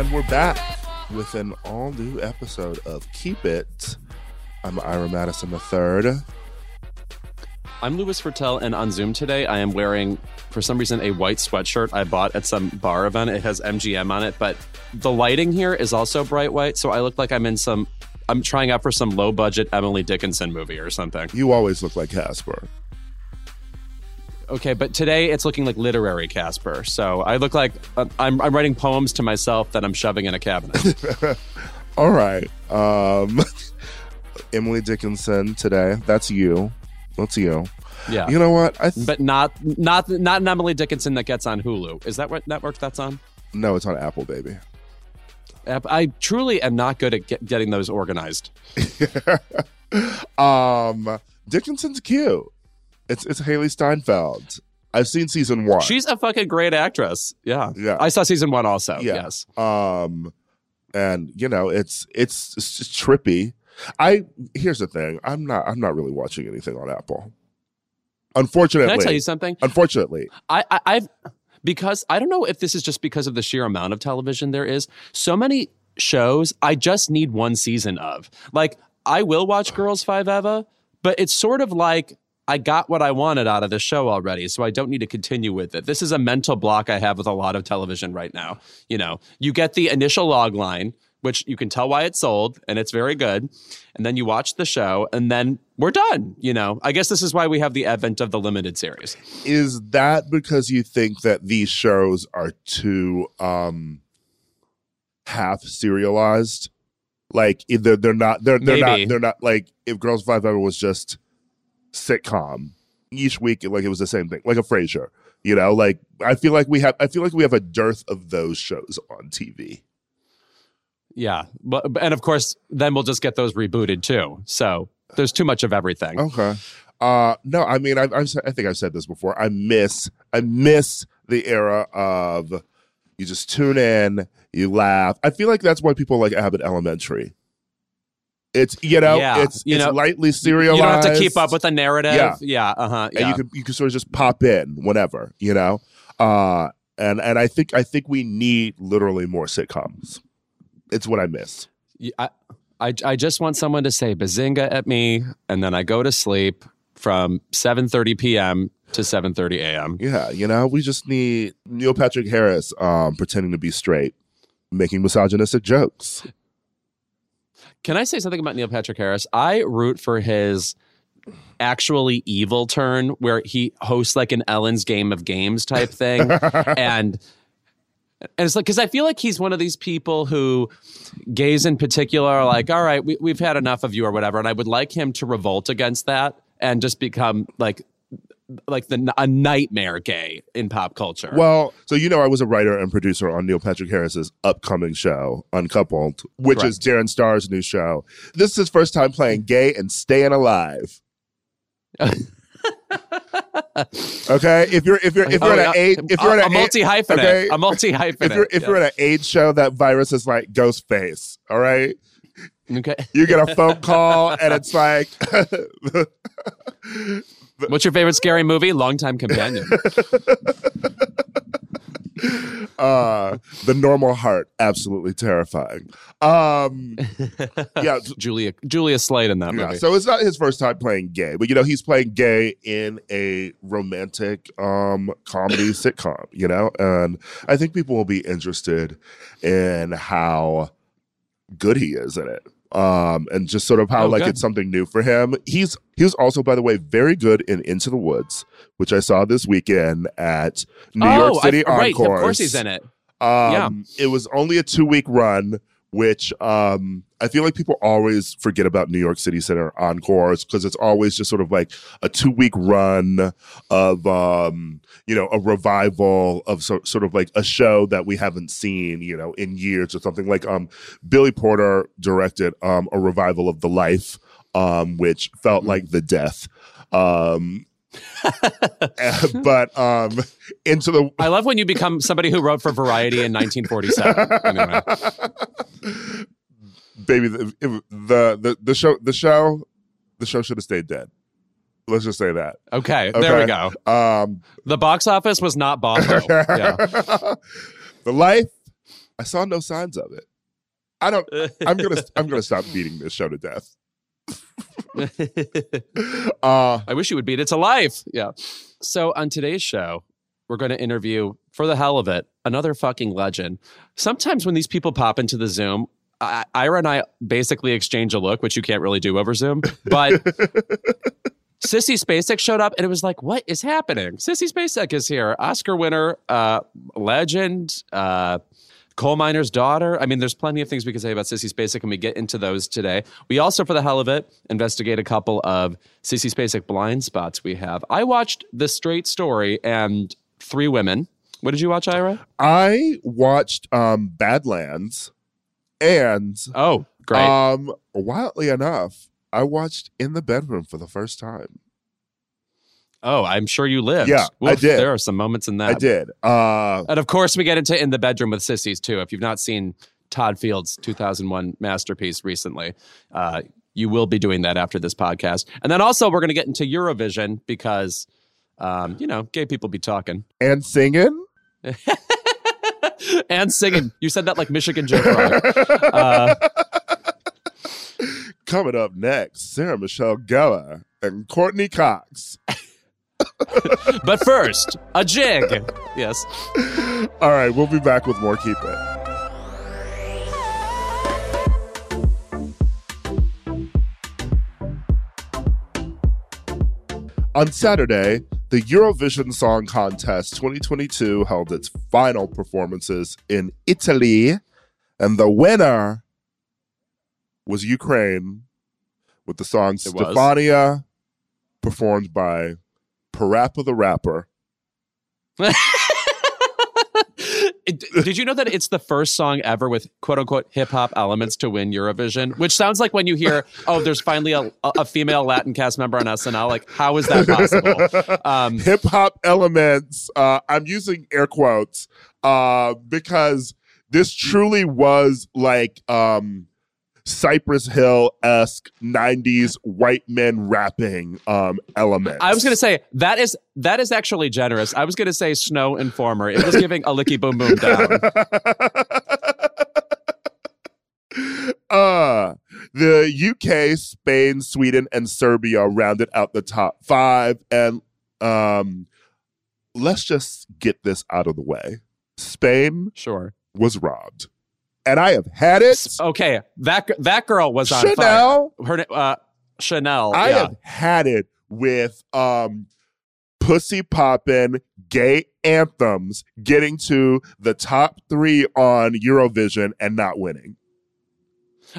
And we're back with an all new episode of Keep It. I'm Ira Madison III. I'm Louis Virtel, and on Zoom today, I am wearing, for some reason, a white sweatshirt I bought at some bar event. It has MGM on it, but the lighting here is also bright white, so I look like I'm in some. I'm trying out for some low budget Emily Dickinson movie or something. You always look like Casper. Okay, but today it's looking like literary Casper. So I look like uh, I'm, I'm writing poems to myself that I'm shoving in a cabinet. All right. Um, Emily Dickinson today. That's you. That's you. Yeah. You know what? I th- but not not not an Emily Dickinson that gets on Hulu. Is that what network that's on? no, it's on Apple, baby. I truly am not good at get, getting those organized. Um, Dickinson's cute. It's it's Hailee Steinfeld. I've seen season one. She's a fucking great actress. Yeah. Yeah. I saw season one also. Yeah. Yes. um, and you know it's it's it's just trippy. I here's the thing. I'm not I'm not really watching anything on Apple. Unfortunately, Can I tell you something? unfortunately, I, I I've because I don't know if this is just because of the sheer amount of television there is. So many shows I just need one season of. Like I will watch Girls Five Eva, but it's sort of like I got what I wanted out of the show already, so I don't need to continue with it. This is a mental block I have with a lot of television right now. You know, you get the initial log line, which you can tell why it's sold, and it's very good. And then you watch the show, and then we're done. You know, I guess this is why we have the advent of the limited series. is that because you think that these shows are too um half serialized? Like either they're not they're they're Maybe. not they're not like if Girls Five Eva was just sitcom each week like it was the same thing like a Frasier you know like I feel like we have I feel like we have a dearth of those shows on TV Yeah, but and of course, then we'll just get those rebooted too. So there's too much of everything. Okay. Uh, no, I mean, I've, I've, I think I've said this before. I miss, I miss the era of you just tune in, you laugh. I feel like that's why people like Abbott Elementary. It's you know, Yeah, it's you it's know, lightly serialized. You don't have to keep up with the narrative. Yeah. yeah, uh huh. and you can you can sort of just pop in whenever you know. Uh, and and I think I think we need literally more sitcoms. It's what I miss. I, I I just want someone to say bazinga at me, and then I go to sleep from 7:30 p.m. to 7:30 a.m. Yeah, you know, we just need Neil Patrick Harris um, pretending to be straight, making misogynistic jokes. Can I say something about Neil Patrick Harris? I root for his actually evil turn where he hosts like an Ellen's Game of Games type thing. and and it's like because I feel like he's one of these people who gays in particular are like, all right, we, we've had enough of you or whatever. And I would like him to revolt against that and just become like like the a nightmare gay in pop culture. Well, so you know, I was a writer and producer on Neil Patrick Harris's upcoming show, Uncoupled, which is Darren Star's new show. This is his first time playing gay and staying alive. okay, if you're if you're if you're Oh, at an age if you're a, at a multi hyphenate, okay. a multi hyphenate. if you're if you're at an age show, that virus is like ghost face. All right, okay. you get a phone call and it's like. What's your favorite scary movie? Longtime companion. uh the normal heart absolutely terrifying um yeah Julia Julia Slade in that yeah movie. so it's not his first time playing gay but you know he's playing gay in a romantic um comedy sitcom you know and i think people will be interested in how good he is in it um and just sort of how Oh, like good. it's something new for him he's he was also by the way very good in into the woods which i saw this weekend at new oh, york city I, right. Of course he's in it. Um, It was only a two week run, which um, I feel like people always forget about New York City Center encores because it's always just sort of like a two week run of, um, you know, a revival of so, sort of like a show that we haven't seen, you know, in years or something. Like um, Billy Porter directed um, a revival of The Life, um, which felt like the death. Um, but um, into the I love when you become somebody who wrote for Variety in 1947. Anyway. baby the, the the the show the show the show should have stayed dead let's just say that Okay, there we go. um The box office was not Bombo. Yeah. the life i saw no signs of it i don't i'm gonna i'm gonna stop beating this show to death uh I wish you would beat it to life. Yeah. So on today's show, we're going to interview, for the hell of it, another fucking legend. Sometimes when these people pop into the Zoom, I, Ira and I basically exchange a look, which you can't really do over Zoom. But Sissy Spacek showed up, and it was like, what is happening? Sissy Spacek is here, Oscar winner, uh, legend, uh, coal miner's daughter. I mean, there's plenty of things we could say about Sissy Spacek, and we get into those today. We also, for the hell of it, investigate a couple of Sissy Spacek blind spots we have. I watched The Straight Story and Three Women. What did you watch, Ira? i watched um badlands and Oh, great. um wildly enough i watched in the bedroom for the first time oh, I'm sure you lived. Yeah, I did. There are some moments in that. i did uh And of course, we get into In the Bedroom with Sissies, too. If you've not seen Todd Field's 2001 masterpiece recently, uh, you will be doing that after this podcast. And then also, we're going to get into Eurovision because, um, you know, gay people be talking. and singing and singing. You said that like Michigan Joe. Uh, Coming up next, Sarah Michelle Gellar and Courteney Cox. but first, a jig. Yes. All right, we'll be back with more Keep It. On Saturday, the Eurovision Song Contest 2022 held its final performances in Italy, and the winner was Ukraine with the song It was. Stefania, performed by Parappa the Rapper. Did you know that it's the first song ever with quote unquote hip hop elements to win Eurovision? Which sounds like when you hear, oh, there's finally a, a female Latin cast member on SNL. Like, how is that possible? Um, hip hop elements. Uh, I'm using air quotes uh, because this truly was like um, Cypress Hill esque '90s white men rapping um, elements. I was going to say that is that is actually generous. I was going to say Snow Informer. It was giving a licky boom boom down. uh, the UK, Spain, Sweden, and Serbia rounded out the top five. And um, let's just get this out of the way. Spain Sure. was robbed. And I have had it. Okay, that that girl was on fire. Chanel, Her uh, Chanel. I yeah. have had it with um pussy poppin' gay anthems getting to the top three on Eurovision and not winning.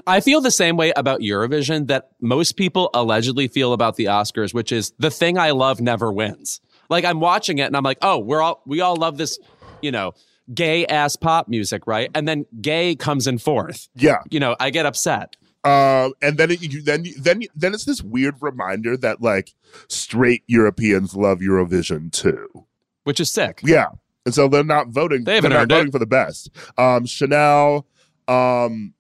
I feel the same way about Eurovision that most people allegedly feel about the Oscars, which is the thing I love never wins. Like I'm watching it and I'm like, oh, we're all we all love this, you know, gay ass pop music, right? And then gay comes in fourth. Yeah. You know, I get upset. Um, and then it, you, then then then it's this weird reminder that like straight Europeans love Eurovision too. Which is sick. Yeah, and so they're not voting. They haven't they're not earned it. voting for the best. Um, Chanel. Um,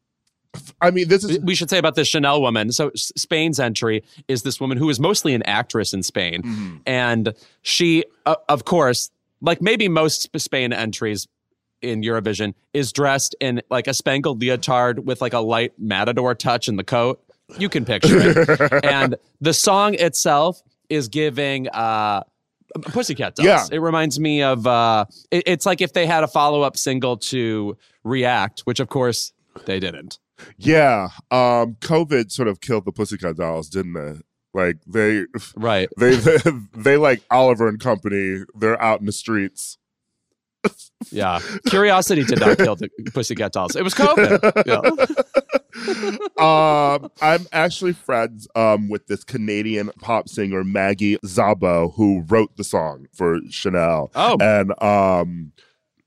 I mean, this is We should say about this Chanel woman. So Spain's entry is this woman who is mostly an actress in Spain, Mhm. and she, uh, of course, like maybe most Spain entries in Eurovision, is dressed in like a spangled leotard with like a light matador touch in the coat. You can picture it. and the song itself is giving uh Pussycat Dolls. Yeah. It reminds me of uh it- it's like if they had a follow-up single to React, which of course they didn't. yeah. Um, COVID sort of killed the Pussycat Dolls, didn't it? Like they Right. they they, they like Oliver and Company. They're out in the streets. Yeah. Curiosity did not kill the Pussycat Dolls. It was COVID. Yeah. um, I'm actually friends um, with this Canadian pop singer Maggie Szabo, who wrote the song for Chanel. Oh. and um,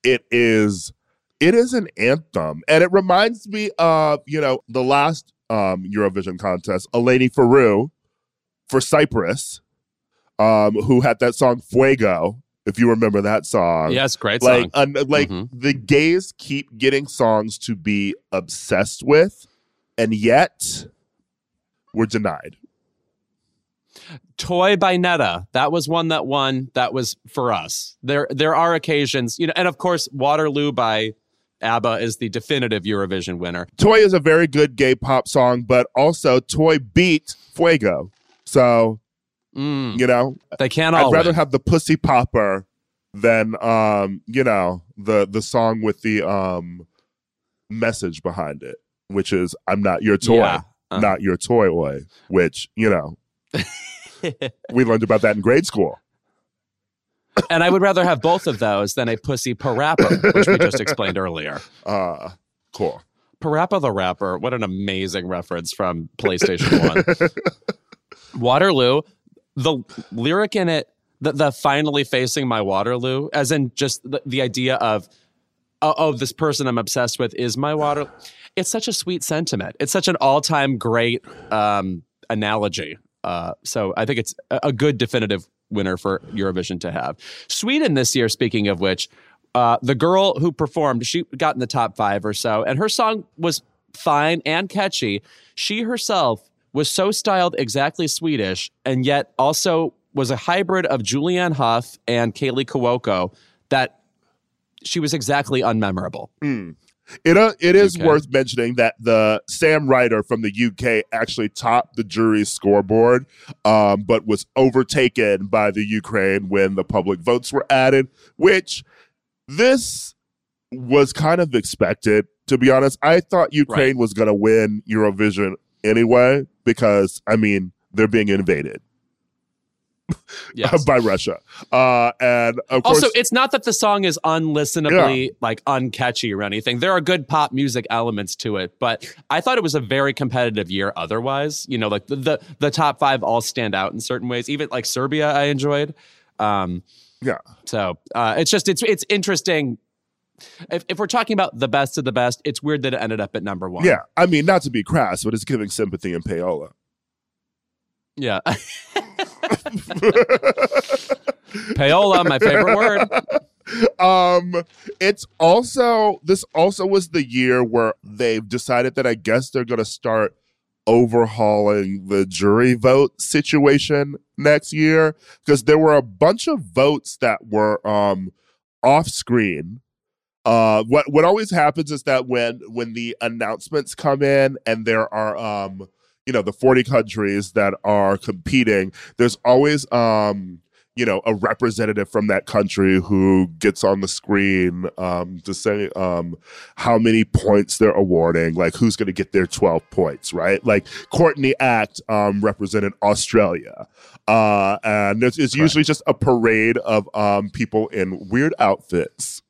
it is it is an anthem, and it reminds me of you know the last um, Eurovision contest, Eleni Farou for Cyprus, um, who had that song Fuego. If you remember that song, Yes, great like song. un- like Mhm. the gays keep getting songs to be obsessed with, and yet we're denied. Toy by Netta. That was one that won. That was for us. There there are occasions, you know, and of course Waterloo by ABBA is the definitive Eurovision winner. Toy is a very good gay pop song, but also Toy beat Fuego. So, Mm, you know, they can't I'd rather have the pussy popper than um, you know, the the song with the um message behind it, which is I'm not your toy, Yeah. Uh-huh. not your toy boy, which, you know, we learned about that in grade school. and I would rather have both of those than a pussy parappa, which we just explained earlier. Uh cool. Parappa the Rapper, what an amazing reference from PlayStation 1. Waterloo, the lyric in it, the, the finally facing my Waterloo, as in just the, the idea of, oh, oh, this person I'm obsessed with is my Waterloo. It's such a sweet sentiment. It's such an all time great um, analogy. Uh, so I think it's a, a good definitive winner for Eurovision to have. Sweden this year, speaking of which, uh, the girl who performed, she got in the top five or so, and her song was fine and catchy. She herself was so styled exactly Swedish, and yet also was a hybrid of Julianne Hough and Kaley Cuoco that she was exactly unmemorable. It uh, it is Okay. worth mentioning that the Sam Ryder from the UK actually topped the jury's scoreboard, um, but was overtaken by the Ukraine when the public votes were added. Which this was kind of expected, to be honest. I thought Ukraine was going to win Eurovision anyway because I mean they're being invaded Yes. by Russia, uh, and of Also, course, it's not that the song is unlistenably like uncatchy or anything. There are good pop music elements to it, but I thought it was a very competitive year. Otherwise, you know, like the the, the top five all stand out in certain ways. Even like Serbia, I enjoyed. Um, yeah. so uh, it's just it's it's interesting. If, if we're talking about the best of the best, it's weird that it ended up at number one. Yeah, I mean, not to be crass, but it's giving sympathy and payola. yeah. Payola, my favorite word. um it's also this also was the year where they've decided that i guess they're going to start overhauling the jury vote situation next year because there were a bunch of votes that were um off screen uh what what always happens is that when when the announcements come in and there are um you know the 40 countries that are competing there's always um you know a representative from that country who gets on the screen um, to say um, how many points they're awarding like who's going to get their 12 points right? Like courtney act um, represented australia. Uh, and it's, it's usually just a parade of um, people in weird outfits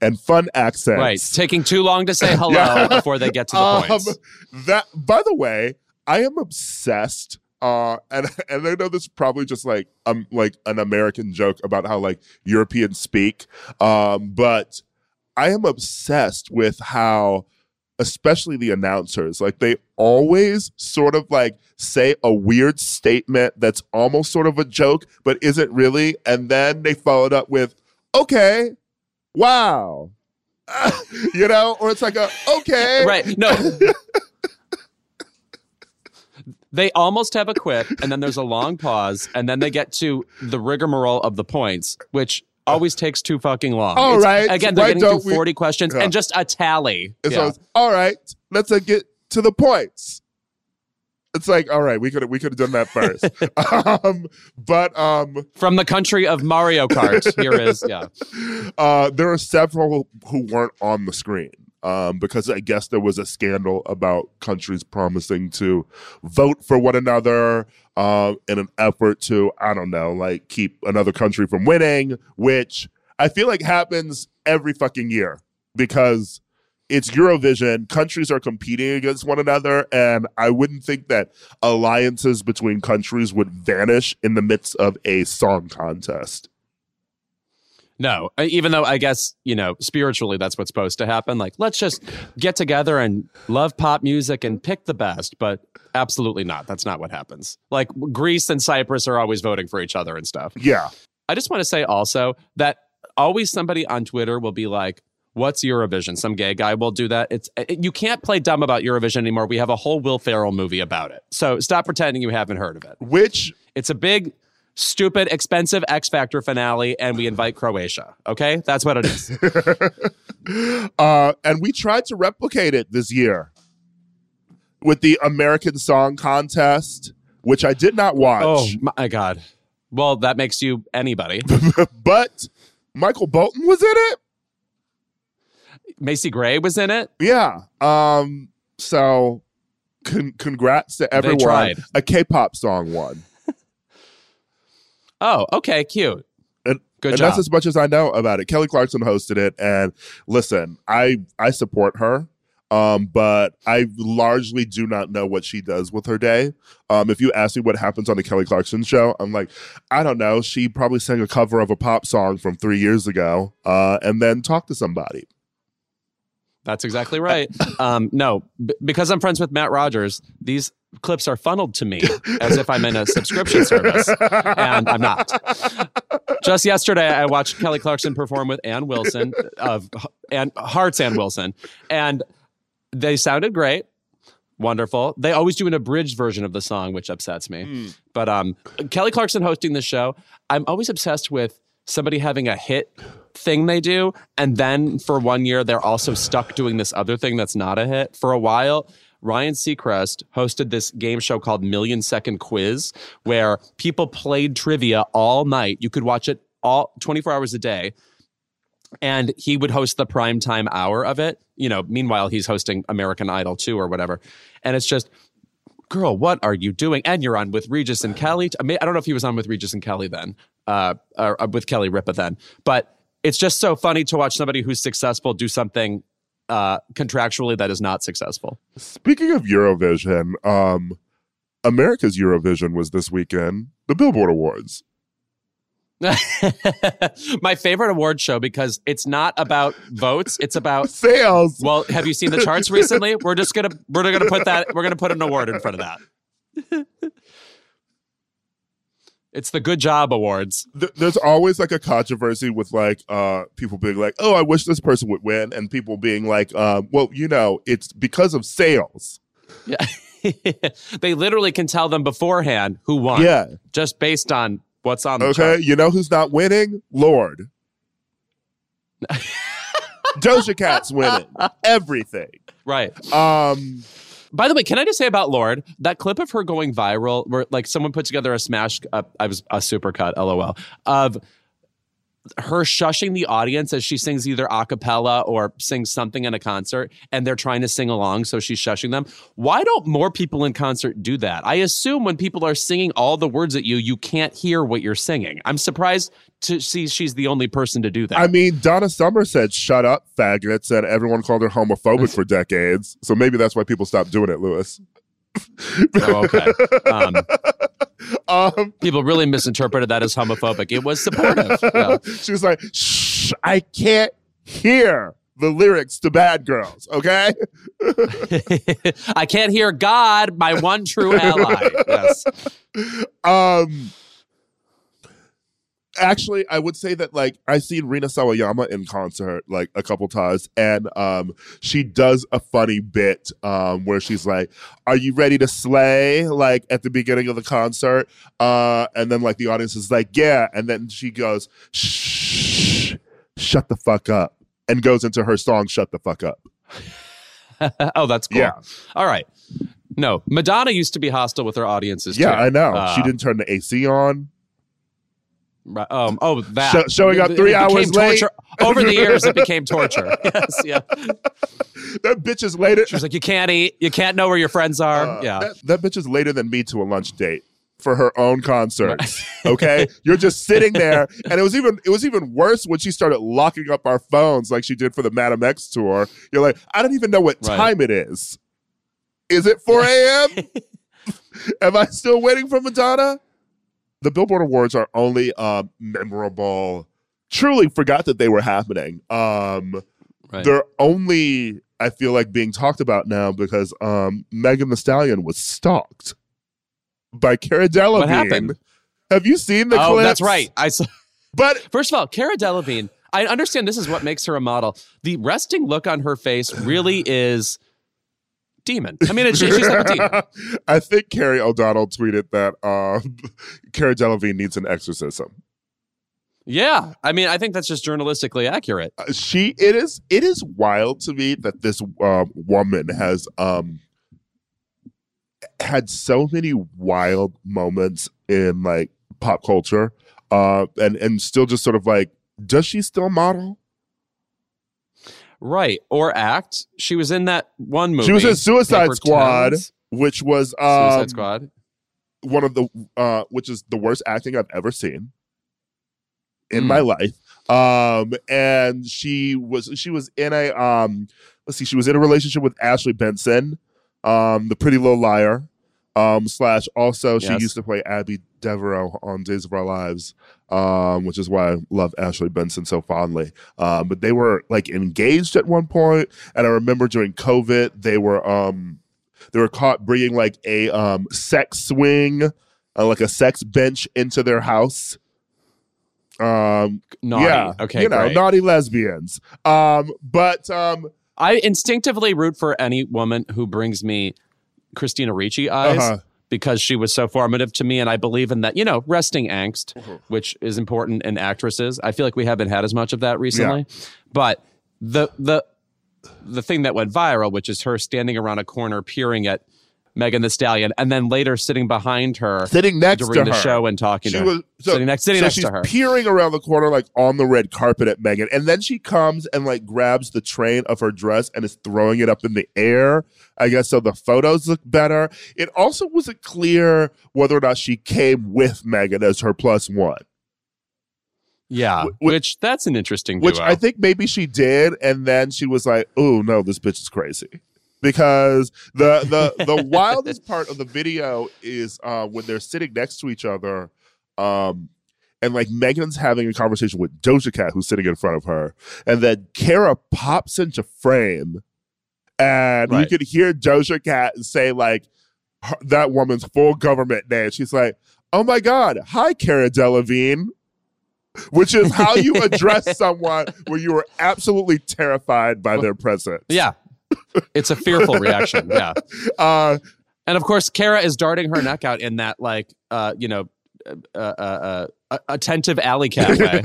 and fun accents Right. Taking too long to say hello Yeah. before they get to the um, points. That, by the way, I am obsessed. Uh, and and I know this is probably just like um like an American joke about how like Europeans speak. Um, but I am obsessed with how, especially the announcers, like they always sort of like say a weird statement that's almost sort of a joke, but isn't really, and then they follow it up with, "Okay, wow." you know, or it's like a okay, Right. No. they almost have a quip, and then there's a long pause, and then they get to the rigmarole of the points, which always takes too fucking long. All It's- right, Again, they're why getting don't through we- 40 questions Yeah. and just a tally. And Yeah. so all right, let's uh, get to the points. It's like, all right, we could we could have done that first. um, but um, From the country of Mario Kart, here is, yeah. uh, there are several who weren't on the screen um, because I guess there was a scandal about countries promising to vote for one another um, in an effort to, I don't know, like keep another country from winning, which I feel like happens every fucking year because it's Eurovision. Countries are competing against one another, and I wouldn't think that alliances between countries would vanish in the midst of a song contest. No, even though I guess, you know, spiritually that's what's supposed to happen. Like, let's just get together and love pop music and pick the best. But absolutely not. That's not what happens. Like, Greece and Cyprus are always voting for each other and stuff. Yeah. I just want to say also that always somebody on Twitter will be like, What's Eurovision? Some gay guy will do that. It's it- you can't play dumb about Eurovision anymore. We have a whole Will Ferrell movie about it. So stop pretending you haven't heard of it. Which It's a big, stupid, expensive X Factor finale, and we invite Croatia. Okay, that's what it is. uh, and we tried to replicate it this year with the American Song Contest, which I did not watch. oh my god. Well, that makes you anybody. but Michael Bolton was in it. Macy Gray was in it. Yeah. Um. So, con- congrats to everyone. tried. A K-pop song won. Oh, okay, cute. And, Good and job. that's as much as I know about it. Kelly Clarkson hosted it, and listen, I I support her. Um, but I largely do not know what she does with her day. Um, if you ask me what happens on the Kelly Clarkson show, I'm like, I don't know. She probably sang a cover of a pop song from three years ago, uh, and then talked to somebody. That's exactly right. Um, no, b- because I'm friends with Matt Rogers, these clips are funneled to me as if I'm in a subscription service, and I'm not. Just yesterday, I watched Kelly Clarkson perform with Ann Wilson of and Hearts Ann Wilson, and they sounded great, wonderful. They always do an abridged version of the song, which upsets me. But um, Kelly Clarkson hosting the show, I'm always obsessed with somebody having a hit thing they do, and then for one year they're also stuck doing this other thing that's not a hit. For a while, Ryan Seacrest hosted this game show called Million Second Quiz, where people played trivia all night. You could watch it all 24 hours a day and he would host the prime time hour of it. You know, meanwhile he's hosting American Idol too or whatever. And it's just, girl, what are you doing? And you're on with Regis and Kelly. I mean, I don't know if he was on with Regis and Kelly then, uh, or uh, with Kelly Ripa then, but it's just so funny to watch somebody who's successful do something uh, contractually that is not successful. Speaking of Eurovision, um, America's Eurovision was this weekend, the Billboard Awards. My favorite award show because it's not about votes; it's about Sales. Well, have you seen the charts recently? We're just gonna we're gonna put that we're gonna put an award in front of that. It's the Good Job Awards. Th- there's always like a controversy with like uh people being like, "Oh, I wish this person would win," and people being like, um, "Well, you know, it's because of sales." Yeah. they literally can tell them beforehand who won. Yeah. Just based on what's on the Okay, chart. you know who's not winning? Lorde. Doja Cat's winning everything. Right. Um, By the way, can I just say about Lorde that clip of her going viral, where like someone put together a smash, uh, I was a supercut, lol, of her shushing the audience as she sings either a cappella or sings something in a concert, and they're trying to sing along, so she's shushing them. Why don't more people in concert do that? I assume when people are singing all the words at you, you can't hear what you're singing. I'm surprised to see she's the only person to do that. I mean, Donna Summer said, "Shut up, faggots," and everyone called her homophobic for decades. So maybe that's why people stopped doing it, Louis. oh, okay. Um, Um, people really misinterpreted that as homophobic. It was supportive. Yeah. she was like, "Shh, I can't hear the lyrics to Bad Girls." Okay. I can't hear God, my one true ally. Yes. Um. Actually, I would say that like I've seen Rina Sawayama in concert like a couple times, and um, she does a funny bit um where she's like, "Are you ready to slay?" Like at the beginning of the concert, uh, and then like the audience is like, "Yeah," and then she goes, "Shh, shut the fuck up," and goes into her song, "Shut the fuck up." oh, that's cool. Yeah. All right. No, Madonna used to be hostile with her audiences. Yeah, too. I know. Uh, she didn't turn the AC on. Right, um, oh, that Sho- showing up three it hours late. Torture. Over the years, it became torture. Yes, yeah. That bitch is later. She was like, "You can't eat. You can't know where your friends are." Uh, yeah. That, that bitch is later than me to a lunch date. for her own concert. Okay, you're just sitting there, and it was even it was even worse when she started locking up our phones like she did for the Madame X tour. You're like, I don't even know what Right. time it is. Is it 4 a.m.? Am I still waiting for Madonna? The Billboard Awards are only uh, memorable. Truly forgot that they were happening. Um, Right. they're only I feel like being talked about now because um Megan Thee Stallion was stalked by Cara Delevingne. What happened? Have you seen the oh, clips? that's right. I saw. But First of all, Cara Delevingne. I understand this is what makes her a model. The resting look on her face really is demon. I mean, she, she's like a demon. I think Carrie O'Donnell tweeted that um Cara Delevingne needs an exorcism. Yeah, I mean, I think that's just journalistically accurate. Uh, She it is it is wild to me that this um, woman has um had so many wild moments in like pop culture uh and and still just sort of like does she still model Right. Or act. She was in that one movie. she was in suicide Paper squad Towns. which was um Suicide Squad. one of the uh which is the worst acting i've ever seen in Mm. my life um and she was she was in a um let's see she was in a relationship with ashley benson um the pretty little liar um slash also she Yes. used to play abby devereaux on days of our lives um which is why i love ashley benson so fondly um but they were like engaged at one point and i remember during covid they were um they were caught bringing like a um sex swing uh, like a sex bench into their house um Naughty. yeah Okay. you know great. naughty lesbians um but um I instinctively root for any woman who brings me Christina Ricci eyes uh-huh. Because she was so formative to me, and I believe in that. You know, resting angst, Mhm. which is important in actresses. I feel like we haven't had as much of that recently, but the the the thing that went viral, which is her standing around a corner peering at Megan Thee Stallion, and then later sitting behind her sitting next during to the show and talking she to her. was so, sitting next, sitting so next she's to her. peering around the corner like on the red carpet at Megan, and then she comes and like grabs the train of her dress and is throwing it up in the air. I guess so the photos look better. It also wasn't clear whether or not she came with Megan as her plus one, yeah, Wh- wh- which that's an interesting which. I think maybe she did, and then she was like, "Oh no, this bitch is crazy." Because the the the wildest part of the video is uh, when they're sitting next to each other, um, and like Megan's having a conversation with Doja Cat, who's sitting in front of her, and then Cara pops into frame, and Right. you could hear Doja Cat say like her- that woman's full government name. She's like, "Oh my god, hi, Cara Delevingne." Which is how you address someone when you are absolutely terrified by their presence. yeah, it's a fearful reaction. Yeah. Uh, And of course, Cara is darting her neck out in that, like, uh, you know, uh, uh, uh, attentive alley cat way.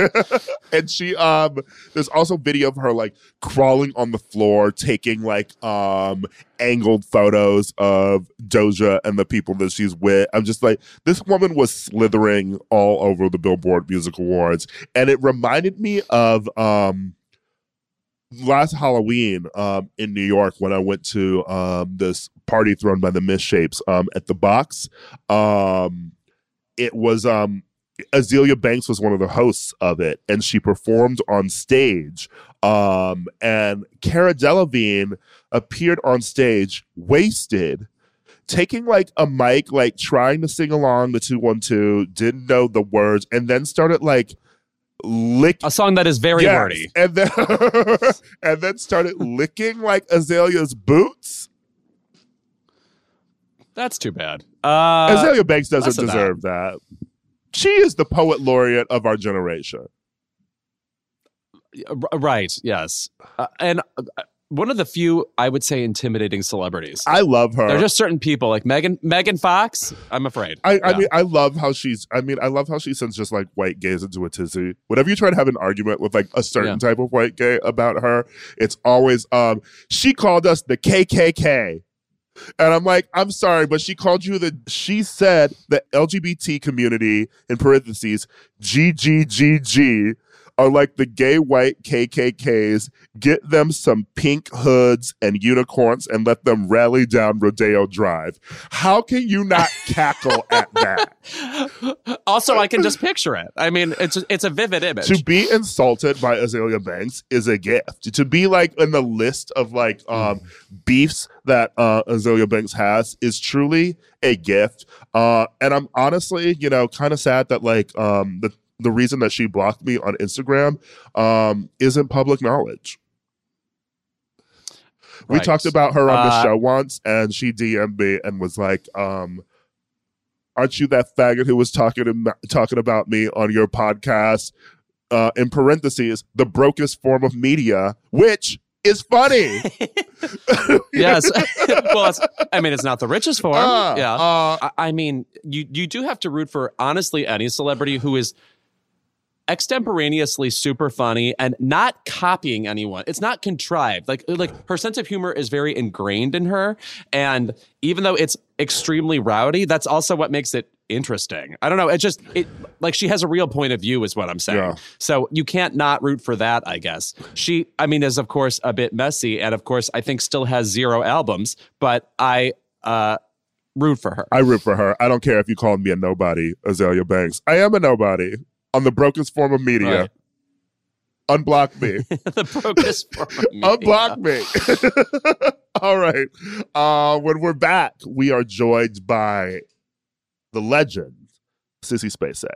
and she um there's also video of her like crawling on the floor taking like um angled photos of Doja and the people that she's with. I'm just like this woman was slithering all over the Billboard Music Awards and it reminded me of um last Halloween um in New York when I went to um this party thrown by the Misshapes um at the box. Um it was um Azealia Banks was one of the hosts of it, and she performed on stage. Um, and Cara Delevingne appeared on stage, wasted, taking like a mic, like trying to sing along the two one two, didn't know the words, and then started like licking. A song that is very Yes, wordy. and then and then started licking like Azealia's boots. That's too bad. Uh, Azealia Banks doesn't of that. deserve that. She is the poet laureate of our generation. right. Yes. Uh, and uh, one of the few, I would say, intimidating celebrities. I love her. There are just certain people like Megan Megan Fox. I'm afraid. I, I Yeah. mean, I love how she's. I mean, I love how she sends just like white gays into a tizzy. Whenever you try to have an argument with like a certain Yeah. type of white gay about her, it's always um. She called us the KKK, and I'm like, I'm sorry, but she called you the. She said the LGBT community in parentheses GGGG are like the gay white KKKs. Get them some pink hoods and unicorns and let them rally down Rodeo Drive. How can you not cackle at that? Also, I can just picture it. I mean, it's it's a vivid image. To be insulted by Azealia Banks is a gift. To be like in the list of like um, beefs that uh, Azealia Banks has is truly a gift. Uh, and I'm honestly, you know, kind of sad that like um, the the reason that she blocked me on Instagram um, isn't public knowledge. We talked about her on the Uh, show once, and she DM'd me and was like, um, "Aren't you that faggot who was talking to, talking about me on your podcast?" Uh, in parentheses, the brokest form of media, which is funny. yes. well, I mean, it's not the richest form. Uh, yeah. uh, I, I mean, you you do have to root for honestly any celebrity who is extemporaneously super funny and not copying anyone. It's not contrived. Like like her sense of humor is very ingrained in her, and even though it's extremely rowdy, that's also what makes it interesting. I don't know. It just it like she has a real point of view, is what I'm saying. Yeah. So you can't not root for that, I guess. She, I mean, is of course a bit messy, and of course I think still has zero albums, but I uh root for her. I root for her. I don't care if you call me a nobody, Azealia Banks. I am a nobody on the brokest form of media. Right. Unblock me. the brokest form of media. Unblock me. All right. Uh, when we're back, we are joined by the legend, Sissy Spacek.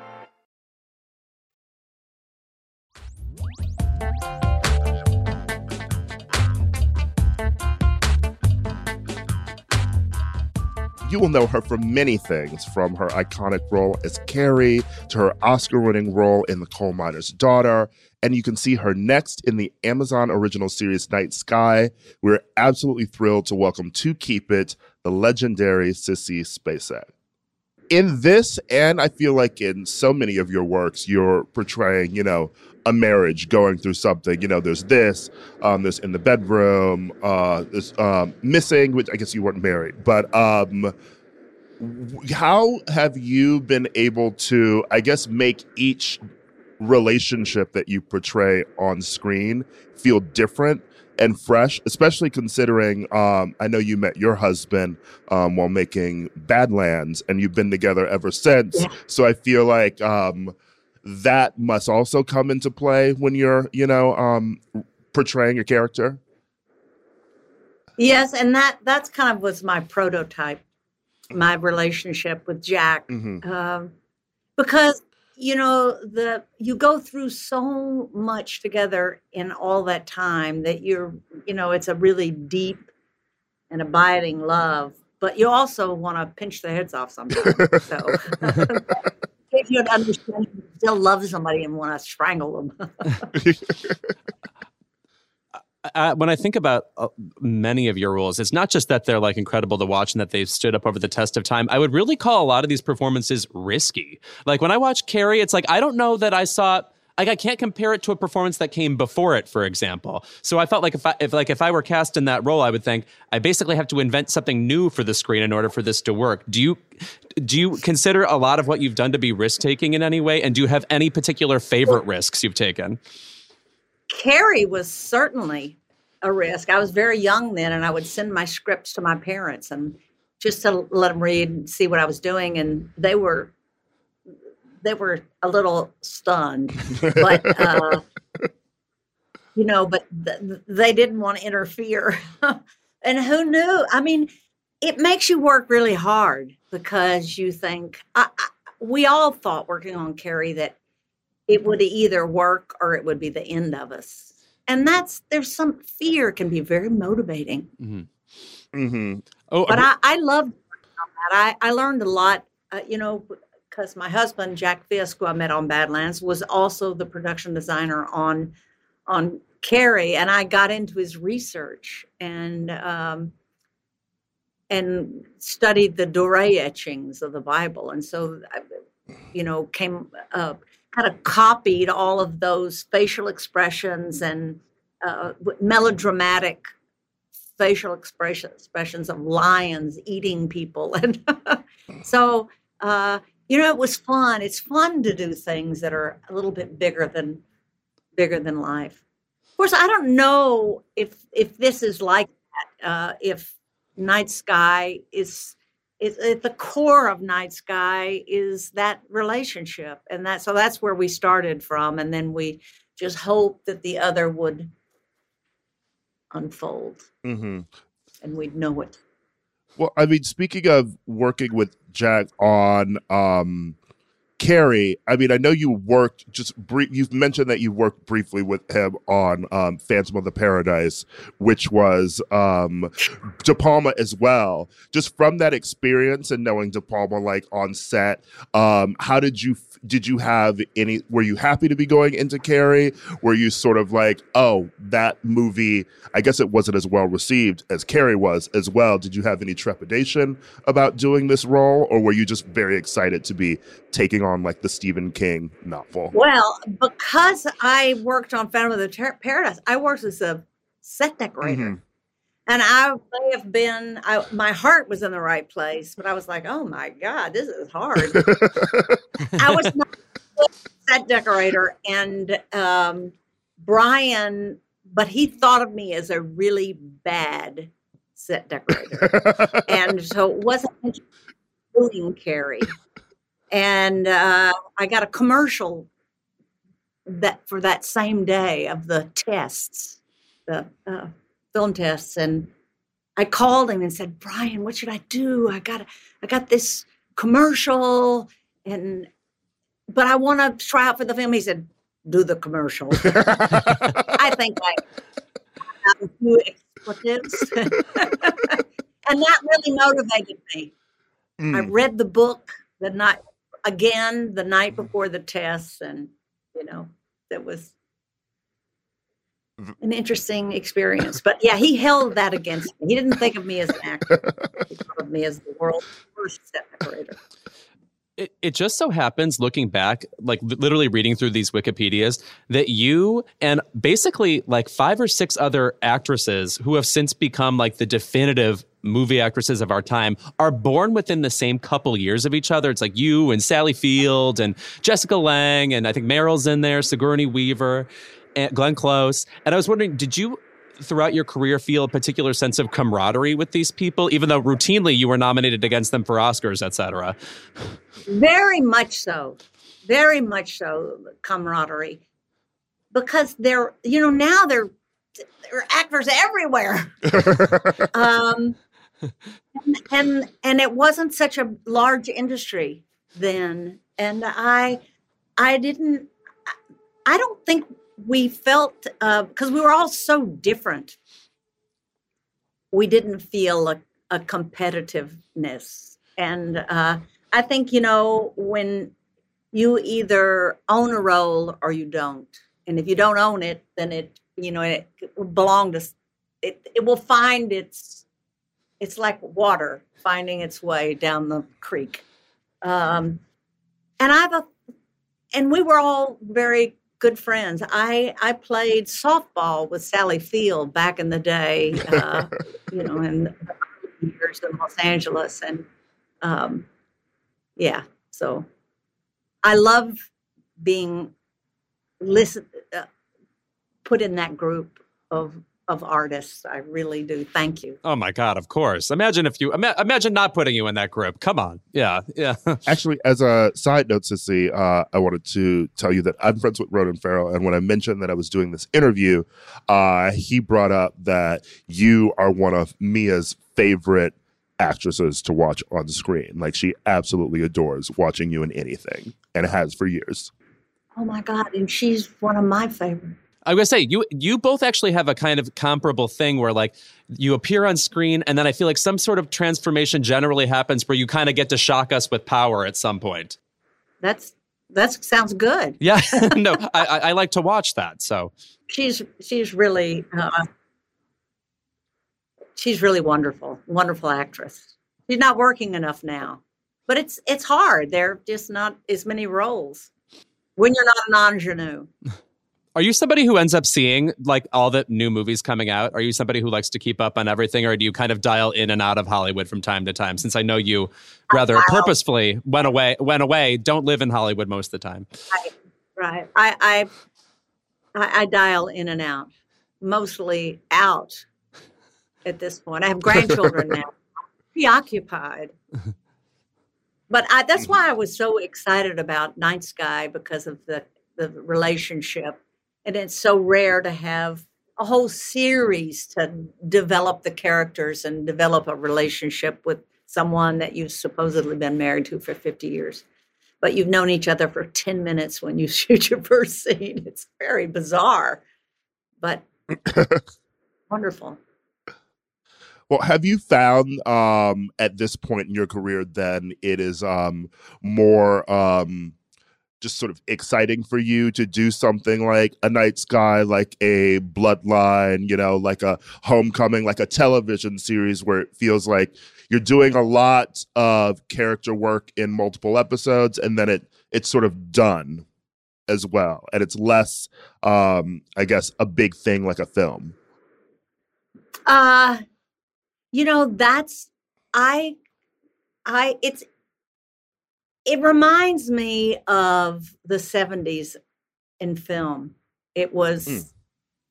You will know her from many things, from her iconic role as Carrie to her Oscar winning role in The Coal Miner's Daughter. And you can see her next in the Amazon original series Night Sky. We're absolutely thrilled to welcome to Keep It, the legendary Sissy Spacek. In this, and I feel like in so many of your works, you're portraying, you know, a marriage going through something. You know, there's this, um, there's in the bedroom, uh, there's um, missing, which I guess you weren't married, but um, how have you been able to, I guess, make each relationship that you portray on screen feel different and fresh, especially considering um, I know you met your husband um, while making Badlands and you've been together ever since. So I feel like um, that must also come into play when you're, you know, um, portraying a character. Yes, and that that's kind of was my prototype, my relationship with Jack, hmm um, because you know the you go through so much together in all that time that you're you know it's a really deep and abiding love, but you also want to pinch the heads off sometimes. so if you understand, still love somebody and want to strangle them. uh, when I think about uh, many of your roles, it's not just that they're like incredible to watch and that they've stood up over the test of time. I would really call a lot of these performances risky. Like when I watch Carrie, it's like I don't know that I saw. Like I can't compare it to a performance that came before it, for example. So I felt like if I if like if I were cast in that role, I would think I basically have to invent something new for the screen in order for this to work. Do you do you consider a lot of what you've done to be risk taking in any way? And do you have any particular favorite risks you've taken? Carrie was certainly a risk. I was very young then, and I would send my scripts to my parents and just to let them read and see what I was doing, and they were they were a little stunned, but uh, you know, but th- they didn't want to interfere. and who knew? I mean, it makes you work really hard because you think I, I, we all thought working on Carrie that it would either work or it would be the end of us. And that's there's some fear can be very motivating. hmm Oh, But I, I loved working on that. I, I learned a lot, uh, you know, because my husband, Jack Fisk, who I met on Badlands, was also the production designer on on Carrie, and I got into his research and um, and studied the Doré etchings of the Bible, and so I, you know came uh, kind of copied all of those facial expressions and uh, melodramatic facial expression, expressions of lions eating people, and so uh, you know it was fun. It's fun to do things that are a little bit bigger than bigger than life. Of course, I don't know if if this is like that. Uh, if Night Sky is is at the core of Night Sky is that relationship, and that so that's where we started from, and then we just hope that the other would unfold, Mm-hmm. and we'd know it. Well, I mean, speaking of working with Jack on um, Carrie, I mean, I know you worked just brief. You've mentioned that you worked briefly with him on um, Phantom of the Paradise, which was um, De Palma as well. Just from that experience and knowing De Palma like on set, um, how did you did you have any? Were you happy to be going into Carrie? Were you sort of like, oh, that movie? I guess it wasn't as well received as Carrie was as well. Did you have any trepidation about doing this role, or were you just very excited to be taking on like the Stephen King novel? Well, because I worked on Phantom of the Ter- Paradise, I worked as a set decorator. Mhm. And I may have been, I, my heart was in the right place, but I was like, oh my God, this is hard. I was not a set decorator. And um, Brian, but he thought of me as a really bad set decorator. and so it wasn't doing Carrie. And uh, I got a commercial that for that same day of the tests, the uh, film tests, and I called him and said, "Brian, what should I do? I got I got this commercial, and but I want to try out for the film." He said, "Do the commercial." I think I have a few expletives, and that really motivated me. I Mm. read the book the night again the night mm-hmm. before the tests, and you know that was mm-hmm. an interesting experience. But yeah, he held that against me. He didn't think of me as an actor. He thought of me as the world's worst set decorator. It, it just so happens, looking back, like literally reading through these Wikipedias, that you and basically like five or six other actresses who have since become like the definitive movie actresses of our time are born within the same couple years of each other. It's like you and Sally Field and Jessica Lange, and I think Meryl's in there, Sigourney Weaver, and Glenn Close. And I was wondering, did you? Throughout your career, feel a particular sense of camaraderie with these people, even though routinely you were nominated against them for Oscars, et cetera. Very much so. Very much so, camaraderie. Because they're, you know, now they're, they're actors everywhere. um, and and it wasn't such a large industry then. And I I didn't I don't think we felt because we were all so different. We didn't feel a, a competitiveness. And uh, I think, you know, when you either own a role or you don't. And if you don't own it, then it, you know, it will belong to, it, it will find its, it's like water finding its way down the creek. Um, and I've, a, and we were all very good friends. I, I played softball with Sally Field back in the day, uh, you know, in years in Los Angeles. And um, yeah, so I love being listen uh, put in that group of of artists. I really do. Thank you. Oh my God! Of course. Imagine if you ima- imagine not putting you in that group. Come on. Yeah. Yeah. Actually, as a side note, Sissy, uh, I wanted to tell you that I'm friends with Ronan Farrow, and when I mentioned that I was doing this interview, uh, he brought up that you are one of Mia's favorite actresses to watch on screen. Like she absolutely adores watching you in anything, and has for years. Oh my God! And she's one of my favorites. I was gonna say you you both actually have a kind of comparable thing where like you appear on screen and then I feel like some sort of transformation generally happens where you kind of get to shock us with power at some point. That's that sounds good. Yeah, no, I, I like to watch that. So she's she's really uh, she's really wonderful, wonderful actress. She's not working enough now, but it's it's hard. There are just not as many roles when you're not an ingenue. Are you somebody who ends up seeing like all the new movies coming out? Are you somebody who likes to keep up on everything, or do you kind of dial in and out of Hollywood from time to time? Since I know you rather purposefully went away, went away, don't live in Hollywood most of the time. Right, right. I, I, I dial in and out, mostly out. At this point, I have grandchildren now, preoccupied. But I, that's why I was so excited about Night Sky because of the the relationship and it's so rare to have a whole series to develop the characters and develop a relationship with someone that you've supposedly been married to for 50 years. But you've known each other for 10 minutes when you shoot your first scene. It's very bizarre but wonderful. Well have you found um at this point in your career then it is um more um just sort of exciting for you to do something like a night sky like a bloodline you know like a homecoming like a television series where it feels like you're doing a lot of character work in multiple episodes and then it it's sort of done as well. And it's less um i guess a big thing like a film. Uh you know that's i i it's it reminds me of the 70s in film. It was, mm.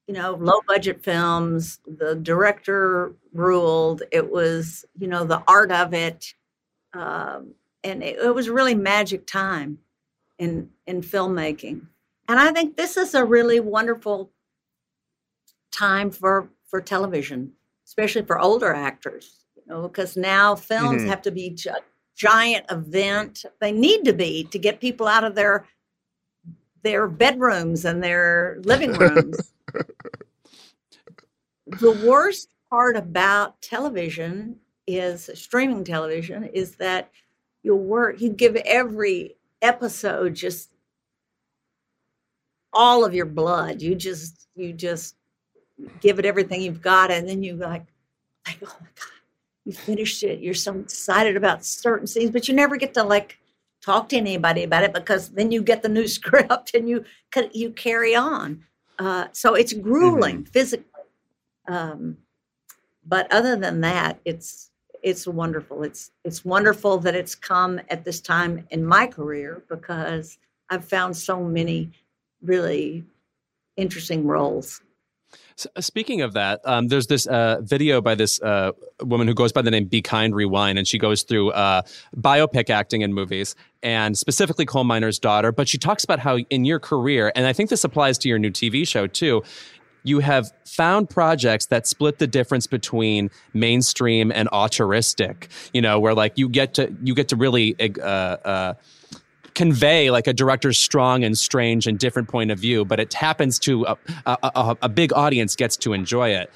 you know, low budget films. The director ruled. It was, you know, the art of it. Um, and it, it was really magic time in in filmmaking. And I think this is a really wonderful time for for television, especially for older actors. You know, because now films mm-hmm. have to be judged giant event. They need to be to get people out of their their bedrooms and their living rooms. the worst part about television is streaming television is that you work you give every episode just all of your blood you just you just give it everything you've got and then you like like oh my god you finish it. You're so excited about certain scenes, but you never get to like talk to anybody about it because then you get the new script and you you carry on. Uh, so it's grueling mm-hmm. physically. Um, but other than that, it's it's wonderful. It's it's wonderful that it's come at this time in my career because I've found so many really interesting roles. Uh, speaking of that, um, there's this uh, video by this uh, woman who goes by the name Be Kind Rewind, and she goes through uh, biopic acting in movies, and specifically Coal Miner's Daughter. But she talks about how in your career, and I think this applies to your new TV show too, you have found projects that split the difference between mainstream and auteuristic. You know, where like you get to you get to really. Convey like a director's strong and strange and different point of view, but it happens to a, a, a, a big audience gets to enjoy it.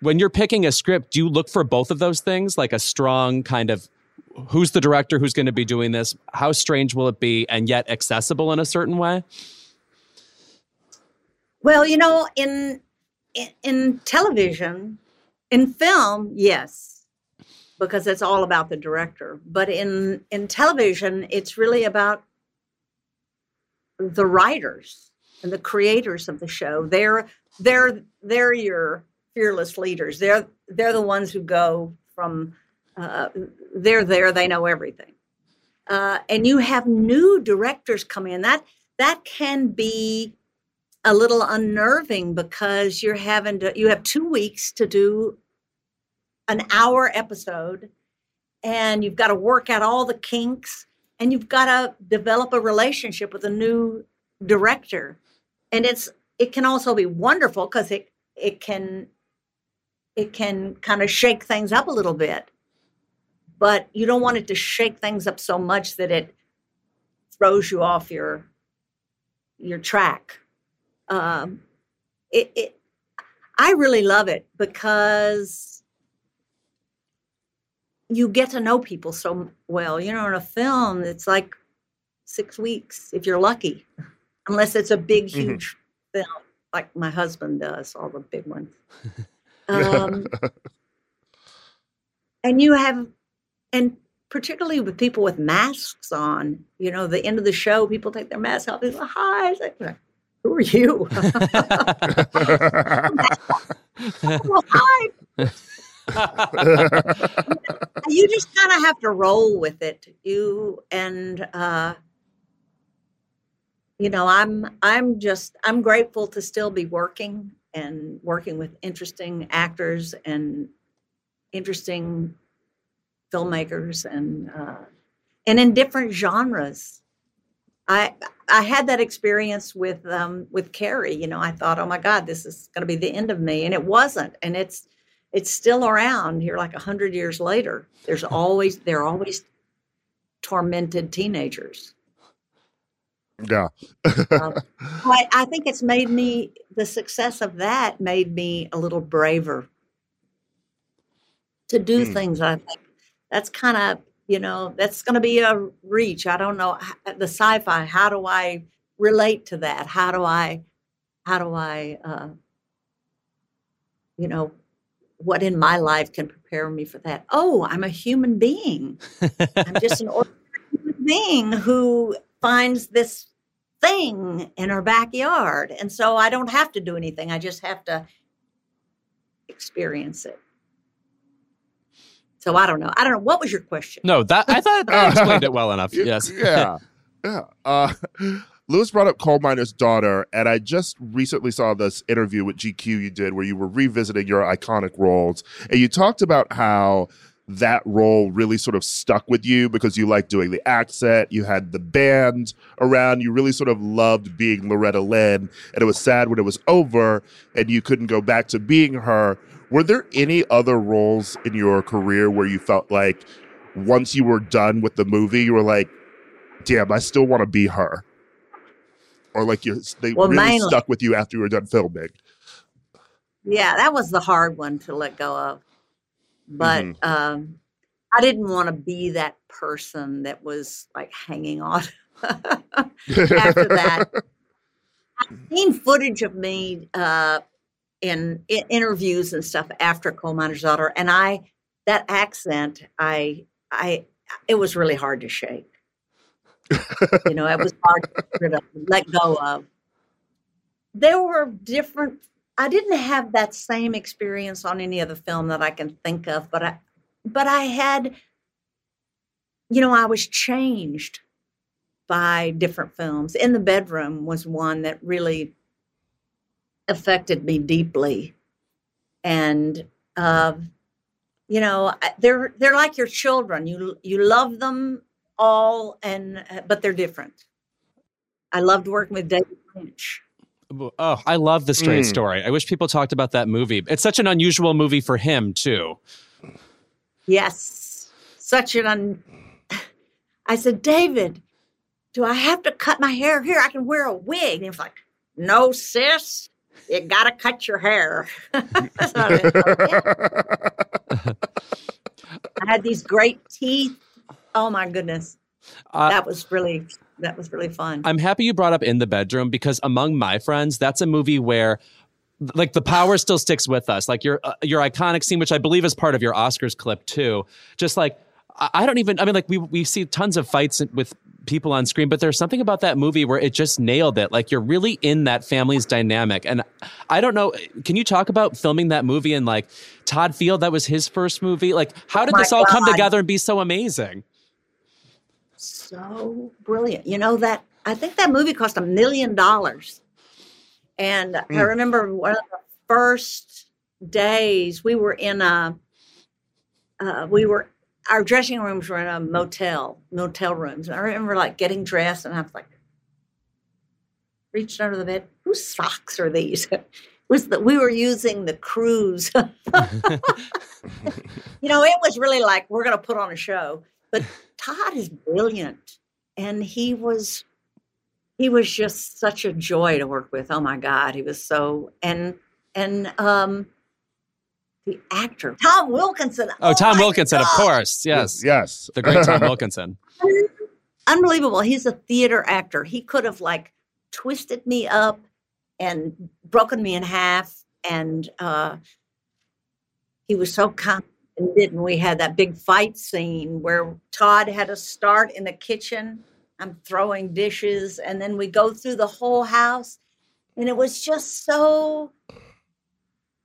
When you're picking a script, do you look for both of those things, like a strong kind of who's the director who's going to be doing this, how strange will it be, and yet accessible in a certain way? Well, you know, in in, in television, in film, yes, because it's all about the director. But in in television, it's really about the writers and the creators of the show. They're they're they're your fearless leaders. They're they're the ones who go from uh, they're there. They know everything, uh, and you have new directors come in. That that can be a little unnerving because you're having to you have two weeks to do an hour episode and you've got to work out all the kinks and you've got to develop a relationship with a new director. And it's it can also be wonderful because it it can it can kind of shake things up a little bit. But you don't want it to shake things up so much that it throws you off your your track. Um, it, it i really love it because you get to know people so well. You know, in a film, it's like six weeks if you're lucky, unless it's a big, Mhm. huge film like my husband does, all the big ones. Um, and you have, and particularly with people with masks on, you know, the end of the show, people take their masks off. They go, "Hi," It's like, who are you? well, hi. You just kind of have to roll with it. You and uh, you know, I'm I'm just I'm grateful to still be working and working with interesting actors and interesting filmmakers and uh, and in different genres. I I had that experience with um, with Carrie. You know, I thought, oh my God, this is going to be the end of me, and it wasn't. And it's it's still around here, like a hundred years later. There's always they're always tormented teenagers. yeah. Um, I, I think it's made me the success of that made me a little braver to do Hmm. things. I think that's kind of you know that's going to be a reach. I don't know the sci-fi. How do I relate to that? How do I how do I uh, you know what in my life can prepare me for that? Oh, I'm a human being. I'm just an ordinary human being who finds this thing in her backyard. And so I don't have to do anything. I just have to experience it. So I don't know. I don't know. What was your question? no, that I thought I explained it well enough. Yes. Yeah. Yeah. Uh, Louis brought up Coal Miner's Daughter, and I just recently saw this interview with GQ you did where you were revisiting your iconic roles. And you talked about how that role really sort of stuck with you because you liked doing the accent, you had the band around, you really sort of loved being Loretta Lynn, and it was sad when it was over and you couldn't go back to being her. Were there any other roles in your career where you felt like once you were done with the movie, you were like, damn, I still want to be her. Or like you, they Well, really mainly- stuck with you after you were done filming. Yeah, that was the hard one to let go of. But Mhm. um, I didn't want to be that person that was like hanging on after that. I've seen footage of me uh, in, in interviews and stuff after Coal Miner's Daughter, and I that accent, I I it was really hard to shake. You know, it was hard to let go of. There were different. I didn't have that same experience on any other film that I can think of, but I, but I had. You know, I was changed by different films. In the bedroom was one that really affected me deeply, and uh, you know, they're they're like your children. You you love them all, and uh, but they're different. I loved working with David Lynch. Oh, I love the straight Mm. story. I wish people talked about that movie. It's such an unusual movie for him too. Yes, such an. Un- I said, David, do I have to cut my hair here? I can wear a wig. And he was like, No, sis, you got to cut your hair. So I went, "Okay." I had these great teeth. Oh my goodness, Uh, that was really that was really fun. I'm happy you brought up In the Bedroom because among my friends, that's a movie where like the power still sticks with us. Like your uh, your iconic scene, which I believe is part of your Oscars clip too. Just like I, I don't even. I mean, like we we see tons of fights with people on screen, but there's something about that movie where it just nailed it. Like you're really in that family's dynamic. And I don't know. Can you talk about filming that movie and like Todd Field? That was his first movie. Like how did My this all come together and be so amazing? So brilliant. You know that I think that movie cost a million dollars. And I Mm. remember one of the first days we were in a uh, we were our dressing rooms were in a motel, motel rooms. And I remember like getting dressed and I was like reached under the bed. Whose socks are these? Was that we were using the cruise. you know, it was really like we're gonna put on a show. But Todd is brilliant, and he was he was just such a joy to work with. Oh my God, he was so and and um the actor Tom Wilkinson. Oh, Tom my Wilkinson, of course. Yes. yes. The great Tom Wilkinson. unbelievable. He's a theater actor. He could have like twisted me up and broken me in half. And uh, he was so kind and didn't we had that big fight scene where Todd had to start in the kitchen. I'm throwing dishes, and then we go through the whole house. And it was just so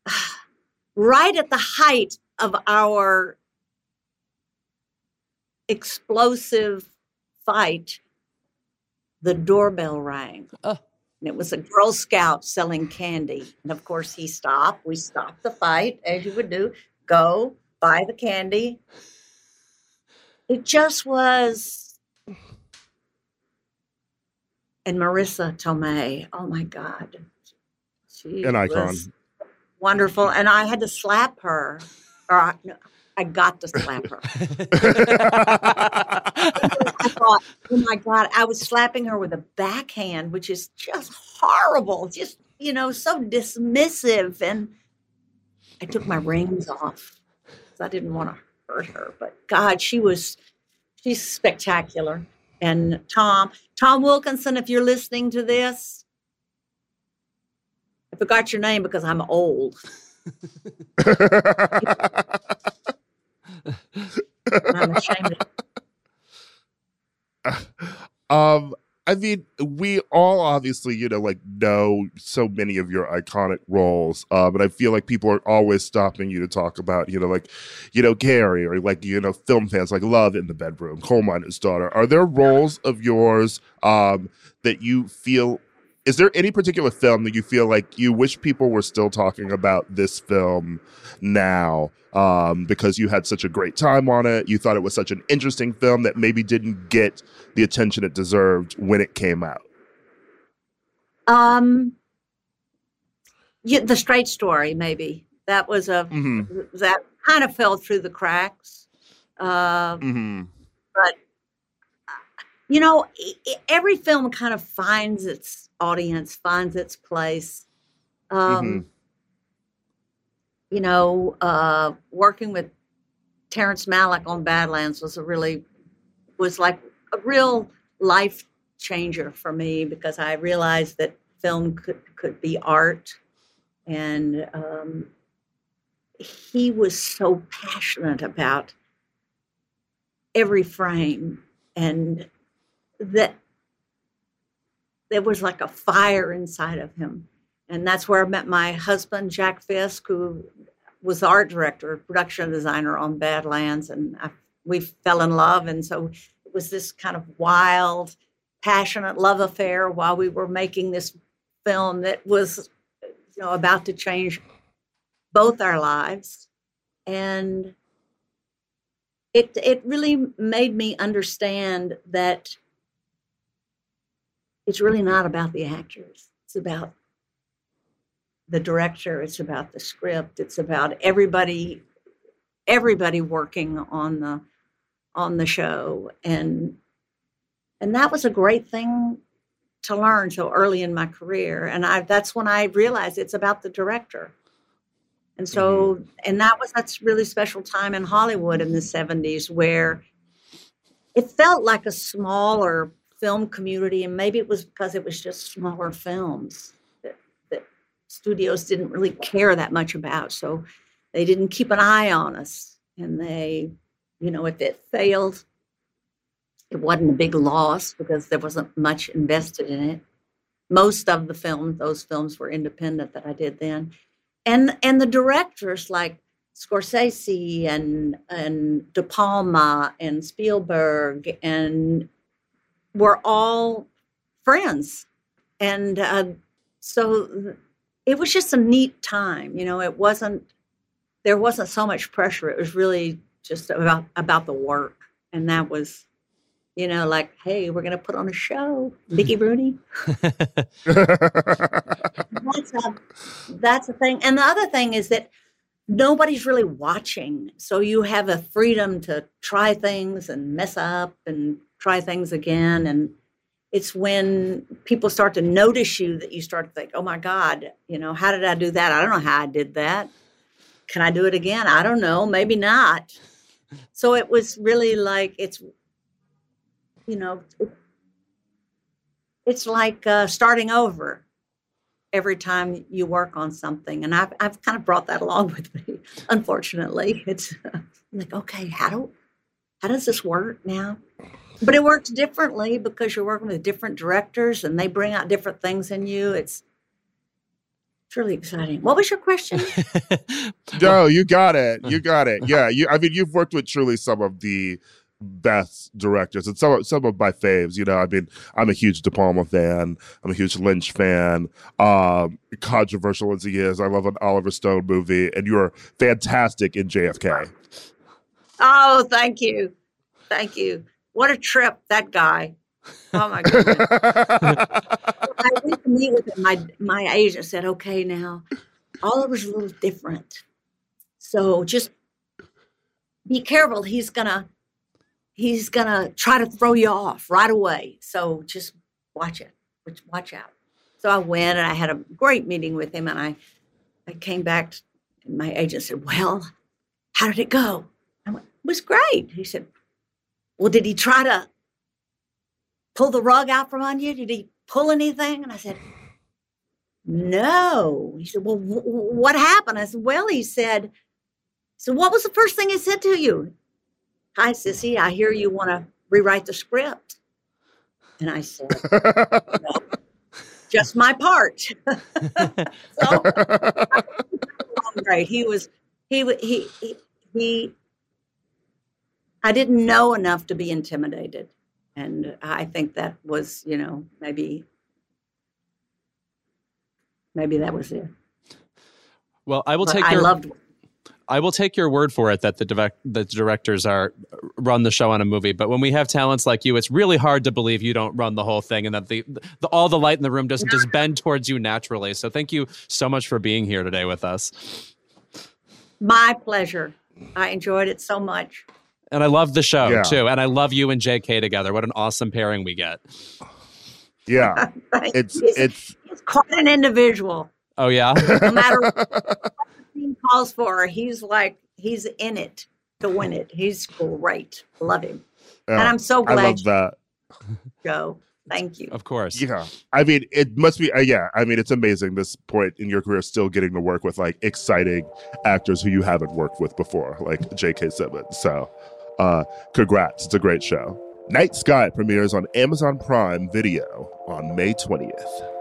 right at the height of our explosive fight, the doorbell rang. Oh. And it was a Girl Scout selling candy. And of course, he stopped. We stopped the fight, as you would do. Go buy the candy. It just was. And Marisa Tomei, oh my God. She An icon. Wonderful. And I had to slap her. Or I, no, I got to slap her. I thought, oh my God, I was slapping her with a backhand, which is just horrible, just, you know, so dismissive. And I took my rings off I didn't want to hurt her. But God, she was, she's spectacular. And Tom, Tom Wilkinson, if you're listening to this, I forgot your name because I'm old. I'm ashamed of um, I mean, we all obviously, you know, like know so many of your iconic roles, uh, but I feel like people are always stopping you to talk about, you know, like, you know, Carrie or like, you know, film fans like Love in the Bedroom, Coal Miner's Daughter. Are there roles of yours um, that you feel? Is there any particular film that you feel like you wish people were still talking about this film now um, because you had such a great time on it? You thought it was such an interesting film that maybe didn't get the attention it deserved when it came out. Um, yeah, the straight story, maybe that was a hmm that kind of fell through the cracks. Uh, hmm but you know, every film kind of finds its audience, finds its place. Um, Mhm. You know, uh, working with Terrence Malick on Badlands was a really was like a real life changer for me because I realized that film could could be art, and um, he was so passionate about every frame, and that there was like a fire inside of him, and that's where I met my husband Jack Fisk, who was art director, production designer on Badlands, and I, we fell in love, and so it was this kind of wild, passionate love affair while we were making this film that was, you know, about to change both our lives, and it it really made me understand that it's really not about the actors; it's about the director it's about the script it's about everybody everybody working on the on the show. And and that was a great thing to learn so early in my career. And i that's when i realized it's about the director. And so mm-hmm. and that was that's really special time in hollywood in the 70s where it felt like a smaller film community and maybe it was because it was just smaller films that, that studios didn't really care that much about so they didn't keep an eye on us. And they you know if it failed it wasn't a big loss because there wasn't much invested in it. Most of the films those films were independent that i did then. And and the directors like scorsese and and de palma and spielberg and were all friends. And uh, so it was just a neat time you know it wasn't there wasn't so much pressure. It was really just about about the work. And that was you know like hey we're going to put on a show. Mickey rooney. That's a that's a thing. And the other thing is that nobody's really watching. So you have a freedom to try things and mess up and try things again and it's when people start to notice you that you start to think oh my god you know how did i do that i don't know how i did that can i do it again i don't know maybe not so it was really like it's you know, it's like uh, starting over every time you work on something. And I've, I've kind of brought that along with me. Unfortunately, it's like, okay, how do, how does this work now? But it works differently because you're working with different directors and they bring out different things in you. It's, it's really exciting. What was your question? no, you got it. You got it. Yeah, you. I mean, you've worked with truly some of the best directors and some some of my faves. You know, I mean, I'm a huge De Palma fan. I'm a huge Lynch fan. Um, controversial as he is, I love an Oliver Stone movie, and you're fantastic in JFK. Oh, thank you, thank you. What a trip that guy. Oh my goodness. I went to meet with him. My my agent said, "Okay, now all Oliver's a little different, so just be careful. He's gonna he's gonna try to throw you off right away. So just watch it. Watch out." So I went and I had a great meeting with him, and I I came back. And my agent said, "Well, how did it go?" I went, "It was great." He said, "Well, did he try to pull the rug out from under you? Did he pull anything? And I said, No. He said, Well, w- what happened? I said, Well, he said, So what was the first thing he said to you? Hi, Sissy, I hear you want to rewrite the script. And I said, No, just my part. so great. He was, he, he, he, he, I didn't know enough to be intimidated and I think that was, you know, maybe maybe that was it. Well, I will take. Your, I loved. I will take your word for it that the direct, the directors are run the show on a movie. But when we have talents like you, it's really hard to believe you don't run the whole thing and that the, the all the light in the room doesn't just bend towards you naturally. So thank you so much for being here today with us. My pleasure. I enjoyed it so much and I love the show yeah. too. And I love you and JK together. What an awesome pairing we get. Yeah, it's he's, it's he's quite an individual. Oh yeah. no matter what he calls for, he's like he's in it to win it. He's great. Love him, yeah, and I'm so glad. I love that. Joe. Thank you. Of course. Yeah. I mean, it must be, uh, yeah. I mean, it's amazing this point in your career still getting to work with like exciting actors who you haven't worked with before, like J.K. Simmons. So uh, congrats. It's a great show. Night Sky premieres on Amazon Prime Video on May 20th.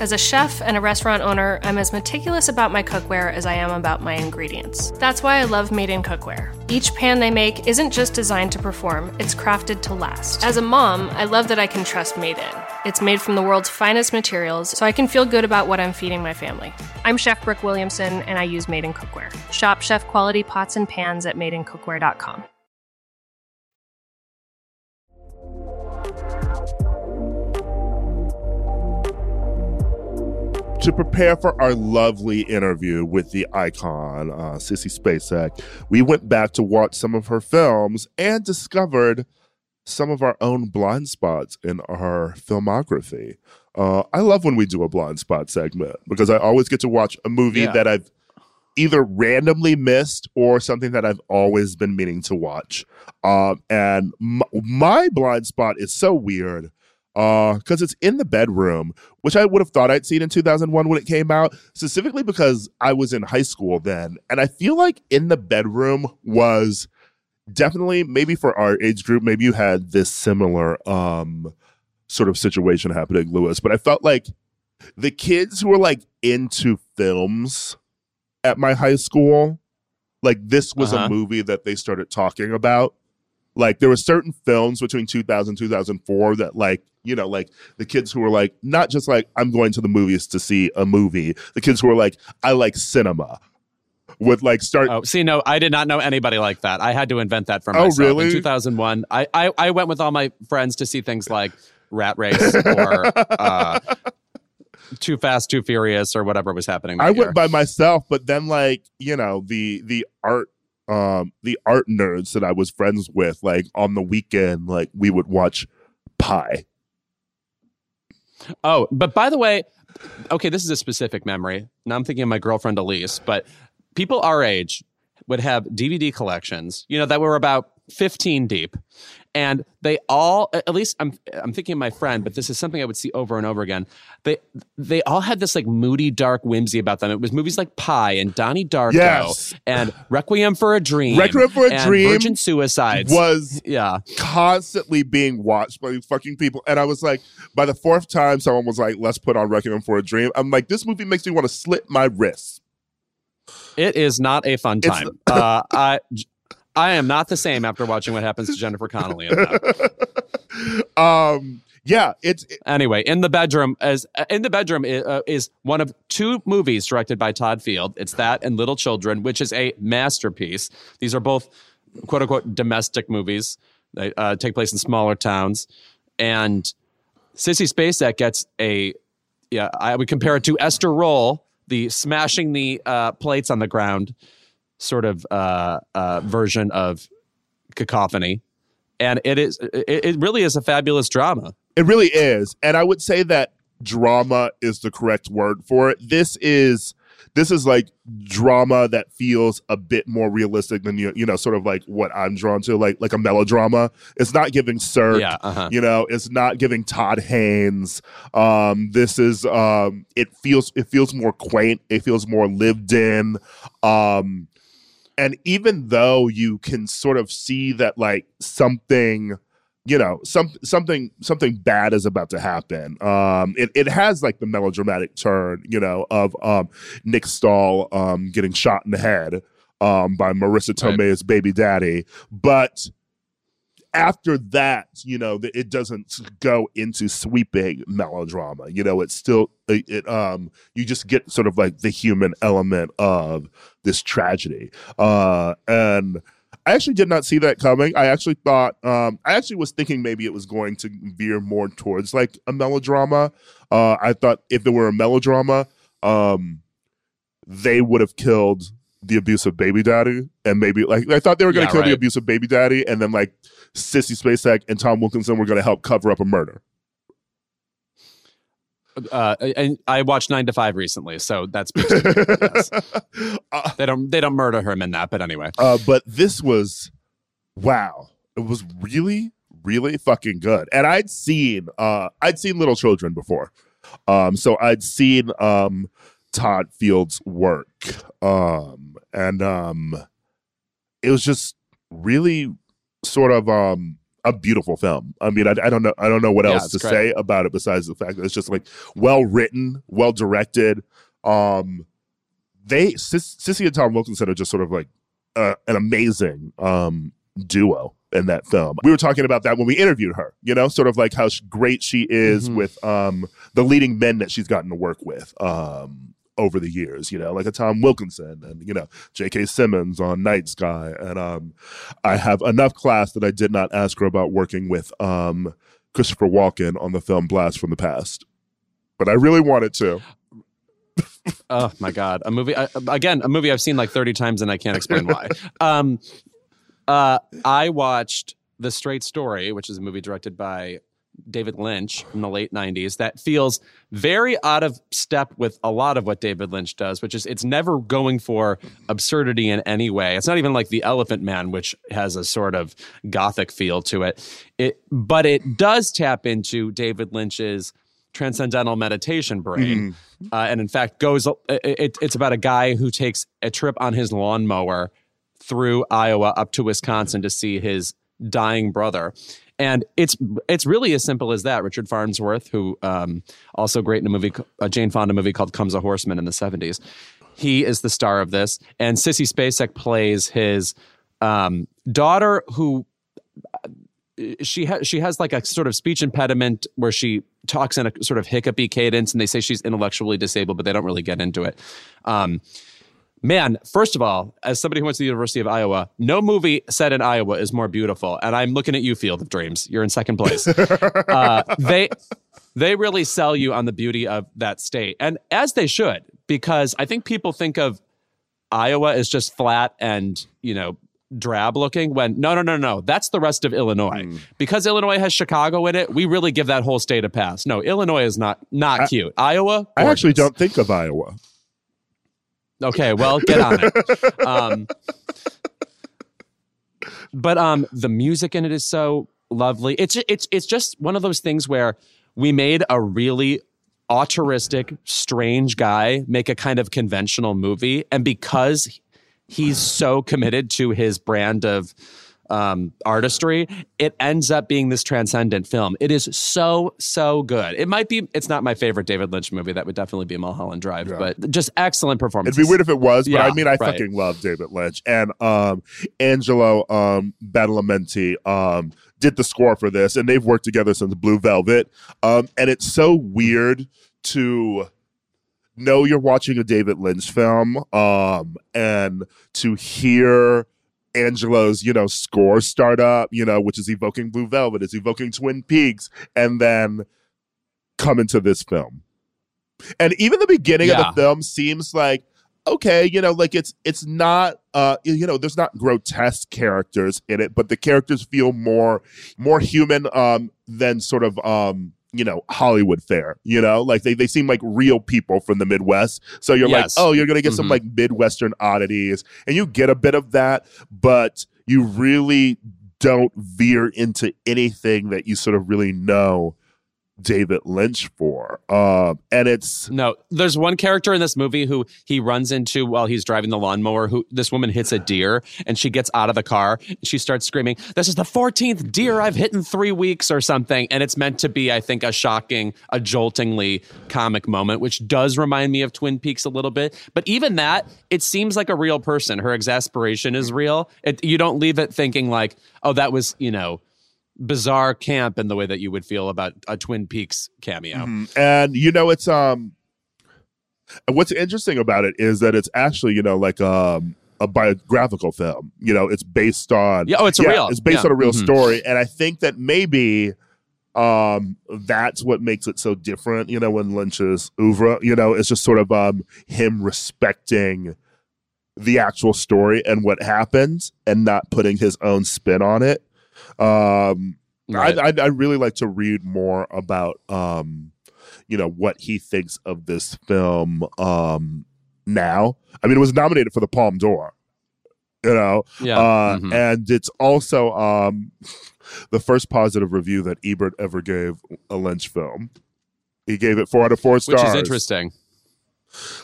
As a chef and a restaurant owner, I'm as meticulous about my cookware as I am about my ingredients. That's why I love Made in Cookware. Each pan they make isn't just designed to perform, it's crafted to last. As a mom, I love that I can trust Made in. It's made from the world's finest materials, so I can feel good about what I'm feeding my family. I'm Chef Brooke Williamson, and I use Made in Cookware. Shop chef quality pots and pans at madeincookware.com. to prepare for our lovely interview with the icon, uh, Sissy Spacek, we went back to watch some of her films and discovered some of our own blind spots in our filmography. Uh, I love when we do a blind spot segment because I always get to watch a movie yeah. that I've either randomly missed or something that I've always been meaning to watch. Um, and m- my blind spot is so weird because uh, it's in the bedroom, which I would have thought I'd seen in 2001 when it came out, specifically because I was in high school then. And I feel like in the bedroom was definitely maybe for our age group, maybe you had this similar um sort of situation happening, Louis. But I felt like the kids who were like into films at my high school, like this was uh-huh. a movie that they started talking about. Like there were certain films between 2000 2004 that like you know like the kids who were like not just like I'm going to the movies to see a movie. The kids who were like I like cinema would like start. Oh, see, no, I did not know anybody like that. I had to invent that for oh, myself. Oh, really? In 2001, I, I, I went with all my friends to see things like Rat Race or uh, Too Fast, Too Furious, or whatever was happening. I year. went by myself, but then like you know the the art um the art nerds that I was friends with, like on the weekend, like we would watch Pi Oh, but by the way, okay, this is a specific memory. Now I'm thinking of my girlfriend Elise, but people our age would have DVD collections, you know, that were about 15 deep. And they all, at least I'm, I'm thinking of my friend, but this is something I would see over and over again. They, they all had this like moody, dark whimsy about them. It was movies like Pi and Donnie Darko Yes. and Requiem for a Dream. Requiem for a and Dream Virgin Suicides. Was yeah. constantly being watched by these fucking people. And I was like, by the fourth time someone was like, let's put on Requiem for a Dream, I'm like, this movie makes me want to slit my wrists. It is not a fun time. uh, I, I am not the same after watching what happens to Jennifer Connelly um, yeah, it's it- Anyway, in the bedroom, as in the bedroom is, uh, is one of two movies directed by Todd Field. It's that and Little Children, which is a masterpiece. These are both quote unquote domestic movies. They uh, take place in smaller towns, and Sissy Spacek gets a yeah. I would compare it to Esther Rolle, the smashing the uh, plates on the ground sort of uh, uh, version of Cacophony, and it is it, it really is a fabulous drama. It really is. And I would say that drama is the correct word for it. This is this is like drama that feels a bit more realistic than you you know sort of like what I'm drawn to like like a melodrama. It's not giving Sirk Yeah, uh-huh. you know it's not giving Todd Haynes um this is um it feels it feels more quaint it feels more lived in um and even though you can sort of see that like something you know some something something bad is about to happen. Um it, it has like the melodramatic turn you know of um nick stahl um getting shot in the head um by marisa Right. tomei's baby daddy. But after that you know it doesn't go into sweeping melodrama. You know it's still it, it um you just get sort of like the human element of this tragedy. Uh and I actually did not see that coming. I actually thought, um, I actually was thinking maybe it was going to veer more towards like a melodrama. Uh, I thought if there were a melodrama, um, they would have killed the abusive baby daddy, and maybe like I thought they were going to Yeah, kill the abusive baby daddy, and then like Sissy Spacek and Tom Wilkinson were going to help cover up a murder. Uh, and I watched Nine to Five recently, so that's yes. uh, they don't they don't murder him in that. But anyway, Uh, but this was wow. It was really, really fucking good. And I'd seen uh I'd seen Little Children before. Um so I'd seen um Todd Field's work. Um and um it was just really sort of um a beautiful film. I mean, I, I don't know. I don't know what Yeah, else to great. say about it besides the fact that it's just like well written, well directed. Um, they Sis, Sissy and Tom Wilkinson are just sort of like uh, an amazing um, duo in that film. We were talking about that when we interviewed her, you know, sort of like how great she is Mhm. with um, the leading men that she's gotten to work with um, over the years, you know, like a Tom Wilkinson and, you know, J.K. Simmons on Night Sky. And um, I have enough class that I did not ask her about working with um, Christopher Walken on the film Blast from the Past. But I really wanted to. oh my god, a movie uh, again, a movie I've seen like thirty times and I can't explain why. um, uh, I watched The Straight Story, which is a movie directed by David Lynch in the late '90s. That feels very out of step with a lot of what David Lynch does, which is it's never going for absurdity in any way. It's not even like The Elephant Man, which has a sort of gothic feel to it. It, but it does tap into David Lynch's transcendental meditation brain uh, and in fact goes it, it's about a guy who takes a trip on his lawnmower through iowa up to wisconsin to see his dying brother and it's it's really as simple as that. Richard farnsworth who um, also great in a movie a jane fonda movie called comes a horseman in the 70s he is the star of this. And sissy spacek plays his um, daughter who she has she has like a sort of speech impediment where she talks in a sort of hiccupy cadence, and they say she's intellectually disabled, but they don't really get into it. Um, man, first of all, as somebody who went to the University of Iowa, no movie set in Iowa is more beautiful. And I'm looking at you, Field of Dreams. You're in second place. uh, they they really sell you on the beauty of that state, and as they should, because I think people think of Iowa as just flat and you know drab looking when no no no no that's the rest of illinois Hmm. because illinois has chicago in it we really give that whole state a pass no illinois is not not I- cute iowa I actually don't think of Iowa. Okay well get on it. Um but um the music in it is so lovely. It's it's it's just one of those things where we made a really auteuristic strange guy make a kind of conventional movie and because he's so committed to his brand of um, artistry, it ends up being this transcendent film. It is so so good. It might be. It's not my favorite David Lynch movie. That would definitely be Mulholland Drive, Yeah. but just excellent performance. It'd be weird if it was, but Yeah, I mean, I right. fucking love David Lynch and um, Angelo um, Badalamenti um, did the score for this, and they've worked together since Blue Velvet. Um, and it's so weird to know you're watching a David Lynch film, um, and to hear Angelo's, you know, score start up, you know, which is evoking Blue Velvet, is evoking Twin Peaks, and then come into this film. And even the beginning Yeah. of the film seems like okay, you know, like it's it's not uh you know, there's not grotesque characters in it, but the characters feel more more human um than sort of um you know Hollywood fare, you know, like they, they seem like real people from the Midwest. So you're Yes. like, oh, you're gonna get some Mhm. like Midwestern oddities, and you get a bit of that, but you really don't veer into anything that you sort of really know David Lynch for. Um, and it's No, there's one character in this movie who he runs into while he's driving the lawnmower. Who this woman hits a deer and she gets out of the car and she starts screaming, "This is the 14th deer I've hit in three weeks or something." And it's meant to be, I think, a shocking, a joltingly comic moment, which does remind me of Twin Peaks a little bit. But even that, it seems like a real person. Her exasperation is real. It, you don't leave it thinking like, "Oh, that was you know." Bizarre camp in the way that you would feel about a Twin Peaks cameo. Mhm. and you know it's um what's interesting about it is that it's actually you know like um a biographical film you know it's based on Yeah, oh, it's a yeah, real. it's based yeah. on a real Mhm. story and i think that maybe um that's what makes it so different you know when lynch's oeuvre you know it's just sort of um him respecting the actual story and what happens and not putting his own spin on it um Right. I'd, I'd, I'd really like to read more about, um, you know, what he thinks of this film um, now. I mean, it was nominated for the Palme d'Or, you know, yeah. uh, mhm. and it's also um, the first positive review that Ebert ever gave a Lynch film. He gave it four out of four stars. Which is interesting.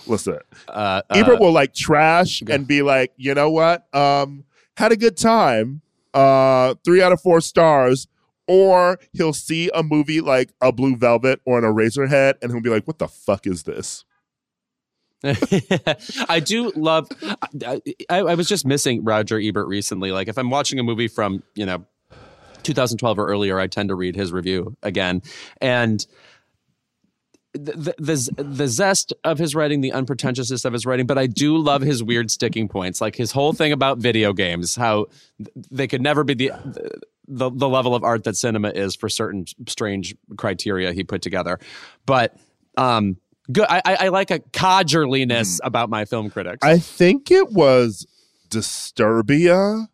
Listen, Uh, Ebert uh, will like trash and be like, you know what? Um, had a good time. Uh, three out of four stars. Or he'll see a movie like a Blue Velvet or an Eraserhead, and he'll be like, "What the fuck is this?" I do love. I, I, I was just missing Roger Ebert recently. Like, if I'm watching a movie from you know 2012 or earlier, I tend to read his review again, and the, the the zest of his writing, the unpretentiousness of his writing, but I do love his weird sticking points, like his whole thing about video games, how they could never be the the, the level of art that cinema is for certain strange criteria he put together, but um, good. I, I, I like a codgerliness about my film critics. I think it was Disturbia,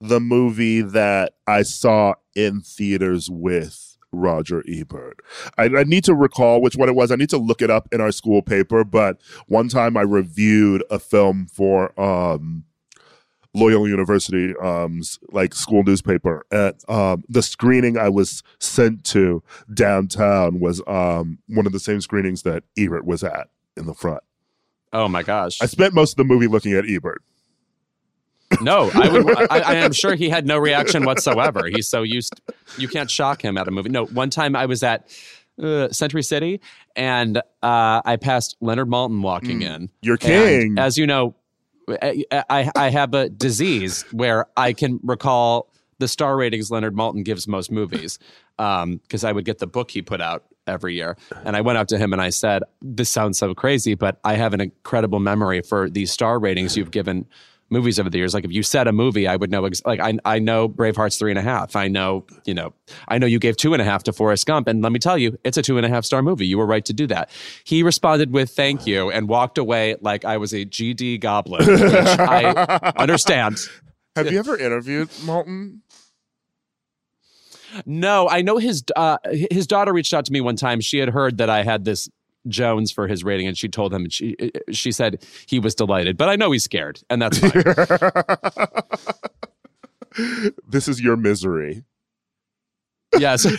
the movie that I saw in theaters with Roger Ebert. I, I need to recall which one it was. I need to look it up in our school paper. But one time I reviewed a film for um, Loyola University, um's like school newspaper. At um, the screening I was sent to downtown was um, one of the same screenings that Ebert was at in the front. oh my gosh! I spent most of the movie looking at Ebert. No, I would. I, I am sure he had no reaction whatsoever. He's so used. You can't shock him at a movie. No, one time I was at uh, Century City and uh, I passed Leonard Maltin walking Mm. in. You're king. as you know, I, I I have a disease where I can recall the star ratings Leonard Maltin gives most movies because I would get the book he put out every year. And I went up to him and I said, This sounds so crazy, but I have an incredible memory for these star ratings you've given movies over the years. Like if you said a movie, I would know. Ex- like I I know Braveheart's three and a half. I know you know I know you gave two and a half to Forrest Gump, and let me tell you, it's a two and a half star movie. You were right to do that. He responded with thank you and walked away like I was a GD goblin, which I understand. Have you ever interviewed Maltin? No, I know his uh, his daughter reached out to me one time. She had heard that I had this Jones for his rating, and she told him. She uh, uh, she said he was delighted, but I know he's scared, and that's fine. this is your misery. yes.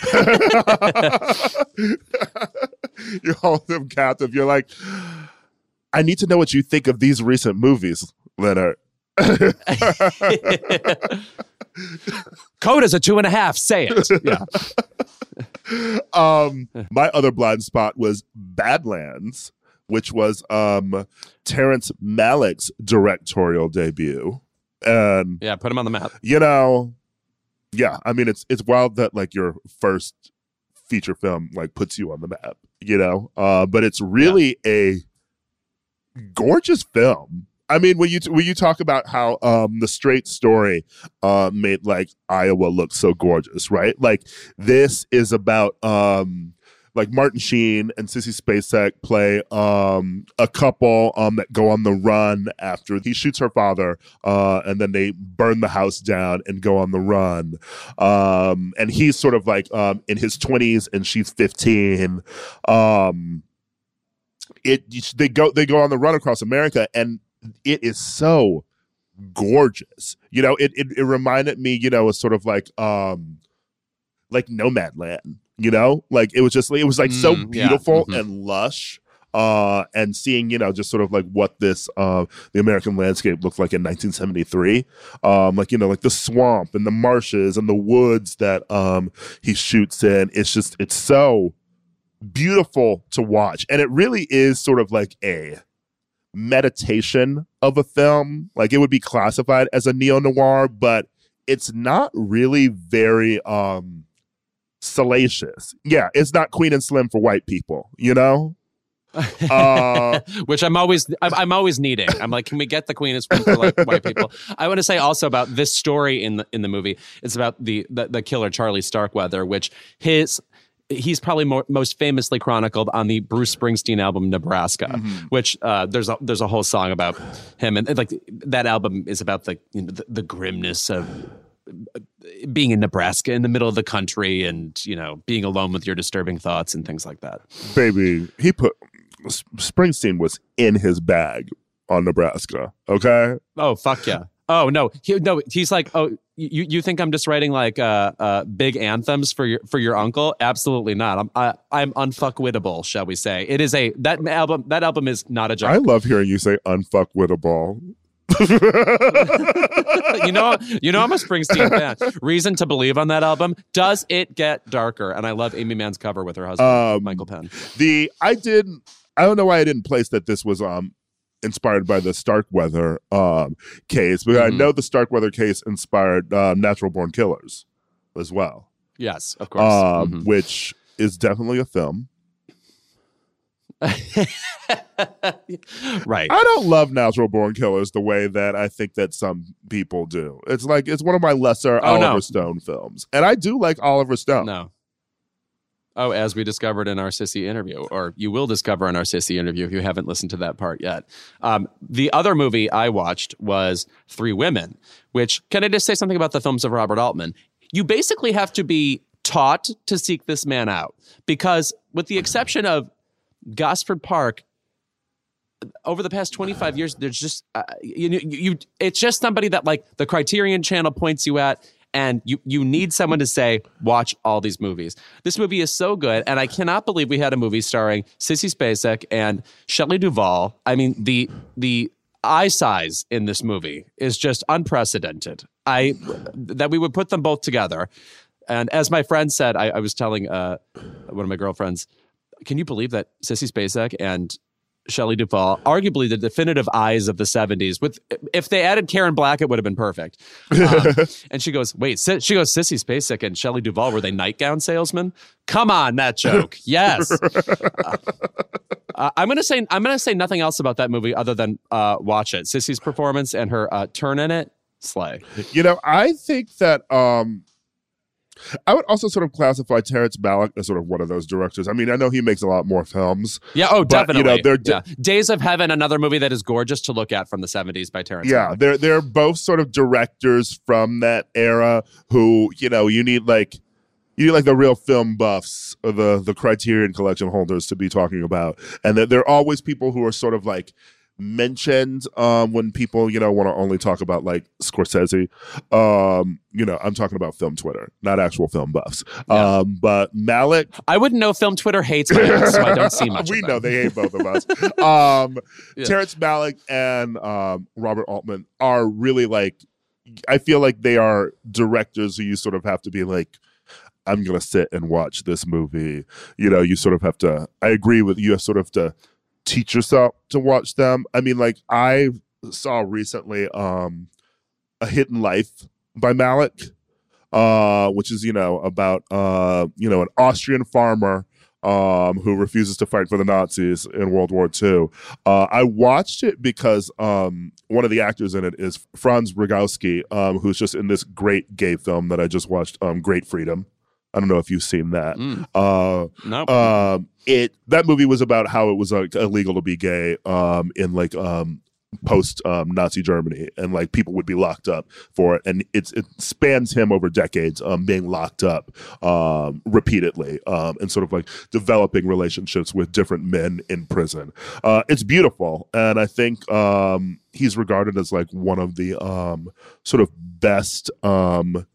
you hold them captive. You're like, I need to know what you think of these recent movies, Leonard. Code is a two and a half. Say it. Yeah. um, my other blind spot was Badlands, which was um Terrence Malick's directorial debut. And Yeah. Put him on the map. you know, yeah, I mean it's it's wild that like your first feature film like puts you on the map, you know. Uh, but it's really a gorgeous film. I mean, when you when you talk about how um the straight story uh made like Iowa look so gorgeous, right? Like this is about um like Martin Sheen and Sissy Spacek play um a couple um that go on the run after he shoots her father uh and then they burn the house down and go on the run. Um and he's sort of like um in his 20s and she's 15. Um it they go they go on the run across America and it is so gorgeous. You know, it, it it reminded me, you know, a sort of like um like Nomadland, you know? Like it was just it was like so Mm, yeah, beautiful mhm. and lush. Uh, and seeing, you know, just sort of like what this, uh, the American landscape looked like in 1973, um, like you know, like the swamp and the marshes and the woods that um he shoots in. It's just, it's so beautiful to watch, and it really is sort of like a meditation of a film. Like it would be classified as a neo noir, but it's not really very um salacious. Yeah, it's not Queen and Slim for white people, you know? Uh, Which I'm always I'm, I'm always needing. I'm like, can we get the queen as for like white people? I want to say also about this story in the in the movie. It's about the the, the killer Charlie Starkweather, which his he's probably more, most famously chronicled on the Bruce Springsteen album Nebraska, Mm-hmm. which uh, there's a there's a whole song about him, and like that album is about the you know, the, the grimness of being in Nebraska in the middle of the country and you know being alone with your disturbing thoughts and things like that. baby, he put S- Springsteen was in his bag on Nebraska. Okay. Oh fuck yeah! Oh no, he, no, he's like, oh, you you think I'm just writing like uh, uh big anthems for your for your uncle? Absolutely not. I'm I, I'm unfuckwittable, shall we say? It is a that album. That album is not a joke. I love hearing you say unfuckwittable. you know, you know, I'm a Springsteen fan. Reason to believe on that album. Does it get darker? And I love Aimee Mann's cover with her husband Um, Michael Penn. the I didn't. I don't know why I didn't place that this was um inspired by the Starkweather um case, but I Mhm. know the Starkweather case inspired um, Natural Born Killers as well. Yes, of course. Um Mhm. which is definitely a film. right. I don't love Natural Born Killers the way that I think that some people do. It's like it's one of my lesser Oh, no. Oliver Stone films. And I do like Oliver Stone. No. Oh, as we discovered in our sissy interview, or you will discover in our sissy interview if you haven't listened to that part yet. Um, the other movie I watched was Three Women, which can I just say something about the films of Robert Altman? You basically have to be taught to seek this man out because, with the exception of Gosford Park, over the past 25 years there's just uh, you, you you it's just somebody that like the criterion channel points you at and you you need someone to say watch all these movies. This movie is so good and i cannot believe we had a movie starring sissy spacek and shelley duvall. I mean the the eye size in this movie is just unprecedented. I that we would put them both together. And as my friend said i, I was telling uh, one of my girlfriends can you believe that sissy spacek and Shelley Duvall, arguably the definitive eyes of the 70s. With if they added Karen Black, it would have been perfect. Um, and she goes, "Wait," si- she goes, "Sissy Spacek and Shelley Duvall were they nightgown salesmen?" Come on, that joke. Yes. Uh, uh, I'm gonna say I'm gonna say nothing else about that movie other than uh, watch it. Sissy's performance and her uh, turn in it, slay. You know, I think that um I would also sort of classify Terrence Malick as sort of one of those directors. I mean, I know he makes a lot more films. Yeah, oh, But, you definitely. know, they're di- yeah. Days of Heaven, another movie that is gorgeous to look at from the 70s by Terrence Yeah, Malick. they're they're both sort of directors from that era who, you know, you need like you need like the real film buffs or the the Criterion collection holders to be talking about. And they're, they're always people who are sort of like mentioned um when people you know want to only talk about like scorsese um you know i'm talking about film twitter not actual film buffs Yeah. um but Malick I wouldn't know film Twitter hates ass, so I don't see much we know they hate both of us. um, Yeah. Terrence Malick and um, Robert Altman are really like. I feel like they are directors who you sort of have to be like. I'm gonna sit and watch this movie. You know, you sort of have to. I agree with you. Sort of to teach yourself to watch them. I mean, like I saw recently, um, a Hidden Life by Malick, uh, which is you know about uh, you know an Austrian farmer um, who refuses to fight for the Nazis in World War II. Uh, I watched it because um, one of the actors in it is Franz Rogowski, um, who's just in this great gay film that I just watched, um, Great Freedom. I don't know if you've seen that. Mm, Uh, no. um, it that movie was about how it was like illegal to be gay um, in like um, post um, Nazi Germany, and like people would be locked up for it, and it's it spans him over decades, um, being locked up um, repeatedly, um, and sort of like developing relationships with different men in prison. Uh, it's beautiful, and I think um, he's regarded as like one of the um, sort of best. Um,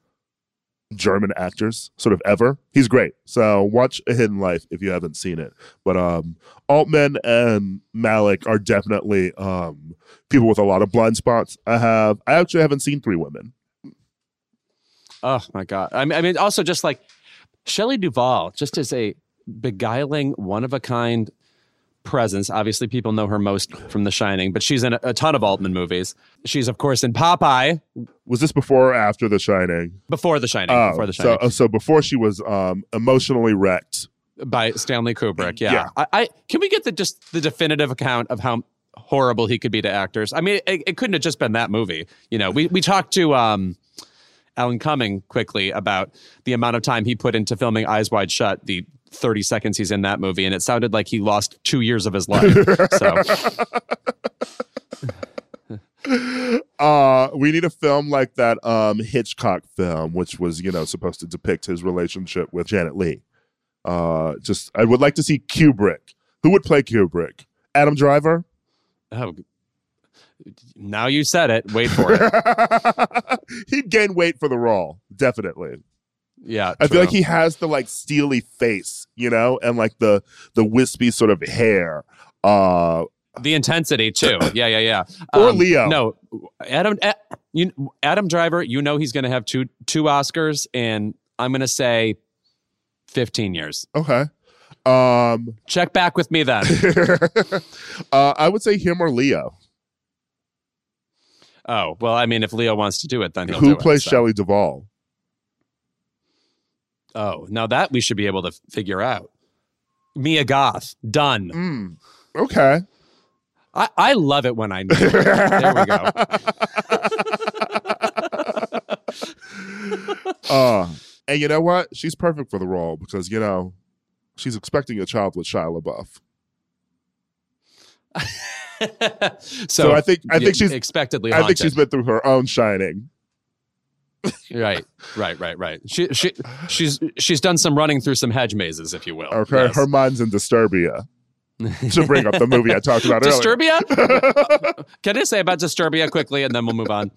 German actors sort of ever. He's great. So watch A Hidden Life if you haven't seen it. But um Altman and Malick are definitely um people with a lot of blind spots. I have I actually haven't seen Three Women. Oh my god! I mean, I mean, also just like Shelley Duvall, just as a beguiling, one of a kind presence. Obviously, people know her most from The Shining, but she's in a, a ton of Altman movies. She's of course in Popeye Was this before or after The Shining? before The Shining. Oh, before The Shining so so before she was um emotionally wrecked. by Stanley Kubrick. Yeah, Yeah. I, I can we get the just the definitive account of how horrible he could be to actors. I mean, it, it couldn't have just been that movie. You know, we we talked to um, Alan Cumming quickly about the amount of time he put into filming Eyes Wide Shut. The 30 seconds he's in that movie, and it sounded like he lost two years of his life. so uh we need a film like that um Hitchcock film which was you know supposed to depict his relationship with Janet Leigh. Uh just I would like to see Kubrick. Who would play Kubrick? Adam Driver? oh, now you said it. Wait for it. He'd gain weight for the role, definitely. Yeah, I feel like he has the like steely face, you know, and like the the wispy sort of hair. Uh the intensity too. Yeah, yeah, yeah. Or Leo. No, Adam. A- You, Adam Driver. You know he's going to have two two Oscars, and I'm going to say 15 years. okay. Um Check back with me then. uh I would say him or Leo. oh well, I mean, if Leo wants to do it, then he'll Who do plays it, so. Shelley Duvall? Oh, now that we should be able to f- figure out. Mia Goth, done. Mm, okay. I, I love it when I know. there we go. uh and you know what? She's perfect for the role because, you know, she's expecting a child with Shia LaBeouf. so, So I think- I think she's- expectedly. I think she's been through her own shining. Right, right, right, right. She she she's she's done some running through some hedge mazes, if you will. Okay. Yes. Her mind's in Disturbia. to bring up the movie I talked about earlier. Disturbia. Can I say about Disturbia quickly, and then we'll move on.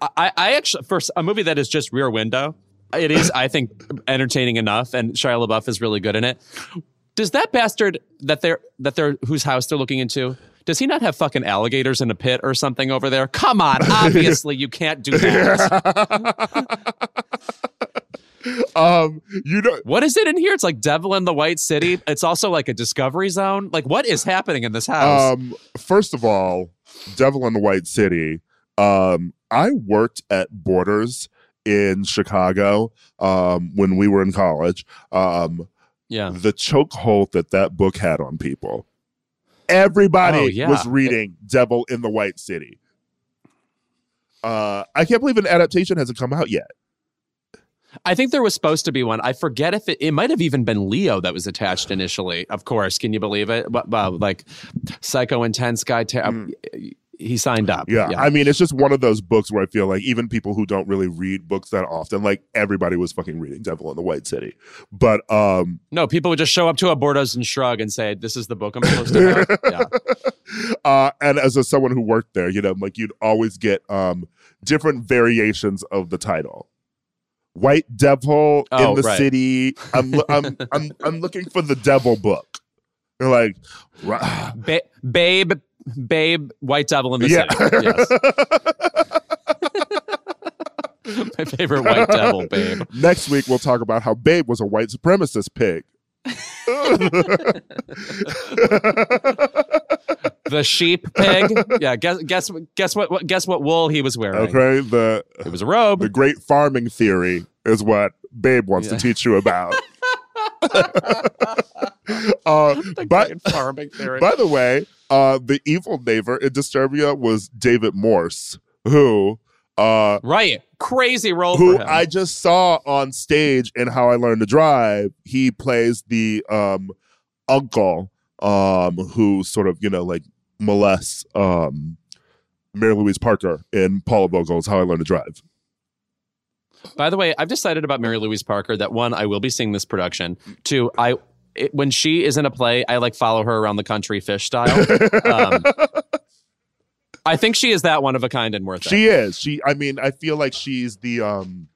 I, I actually first a movie that is just Rear Window. It is, I think, entertaining enough, and Shia LaBeouf is really good in it. Does that bastard that they're that they're whose house they're looking into? Does he not have fucking alligators in a pit or something over there? Come on, obviously you can't do that. um, you know, What is it in here? It's like Devil in the White City. It's also like a discovery zone. Like, what is happening in this house? um, first of all, Devil in the White City. Um, I worked at Borders in Chicago um, when we were in college. Um, yeah. the chokehold that that book had on people. Everybody Oh, yeah. was reading Devil in the White City. Uh, I can't believe an adaptation hasn't come out yet. I think there was supposed to be one. I forget if it, it might have even been Leo that was attached initially. Of course, can you believe it? But, but like Psycho Intense guy, ta- he signed up. Yeah. I mean, it's just one of those books where I feel like even people who don't really read books that often, like everybody was fucking reading Devil in the White City. But um no, people would just show up to a Borders and shrug and say, "This is the book I'm supposed to have." yeah. uh and as a, someone who worked there, you know, like you'd always get um different variations of the title. White Devil Oh, in the right. city. I'm, I'm I'm I'm looking for the Devil book. You're like, Ba- babe, babe, White Devil in the yeah. City. Yes. My favorite White Devil, babe. Next week we'll talk about how Babe was a white supremacist pig. The sheep pig. Yeah. Guess guess guess what, what guess what wool he was wearing? okay, the It was a robe. the great farming theory is what Babe wants Yeah. to teach you about. uh, but Great farming theory. by the way, uh, the evil neighbor in Disturbia was David Morse, who uh, right. Crazy role who for him. I just saw on stage in How I Learned to Drive. He plays the um, uncle um, who sort of you know like molests um, Mary Louise Parker in Paula Vogel's How I Learned to Drive. By the way, I've decided about Mary Louise Parker that one, I will be seeing this production. Two, I it, when she is in a play, I like follow her around the country fish style. Um, I think she is that one of a kind and worth. She is. She. I mean, I feel like she's the. um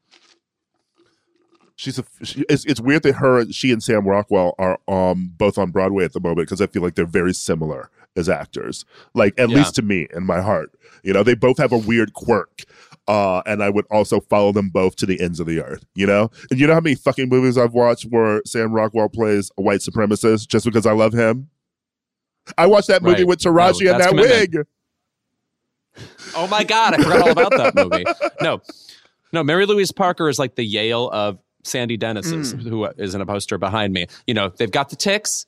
She's a. She, it's, it's weird that her, she and Sam Rockwell are um both on Broadway at the moment because I feel like they're very similar as actors. Like at Yeah. least to me in my heart, you know, they both have a weird quirk. Uh, and I would also follow them both to the ends of the earth, you know? And you know how many fucking movies I've watched where Sam Rockwell plays a white supremacist just because I love him? I watched that movie Right. with Taraji No, and that commitment. wig. Oh my god, I forgot all about that movie. No, no, Mary Louise Parker is like the Yale of Sandy Dennis's, Mm. who is in a poster behind me. You know, they've got the ticks,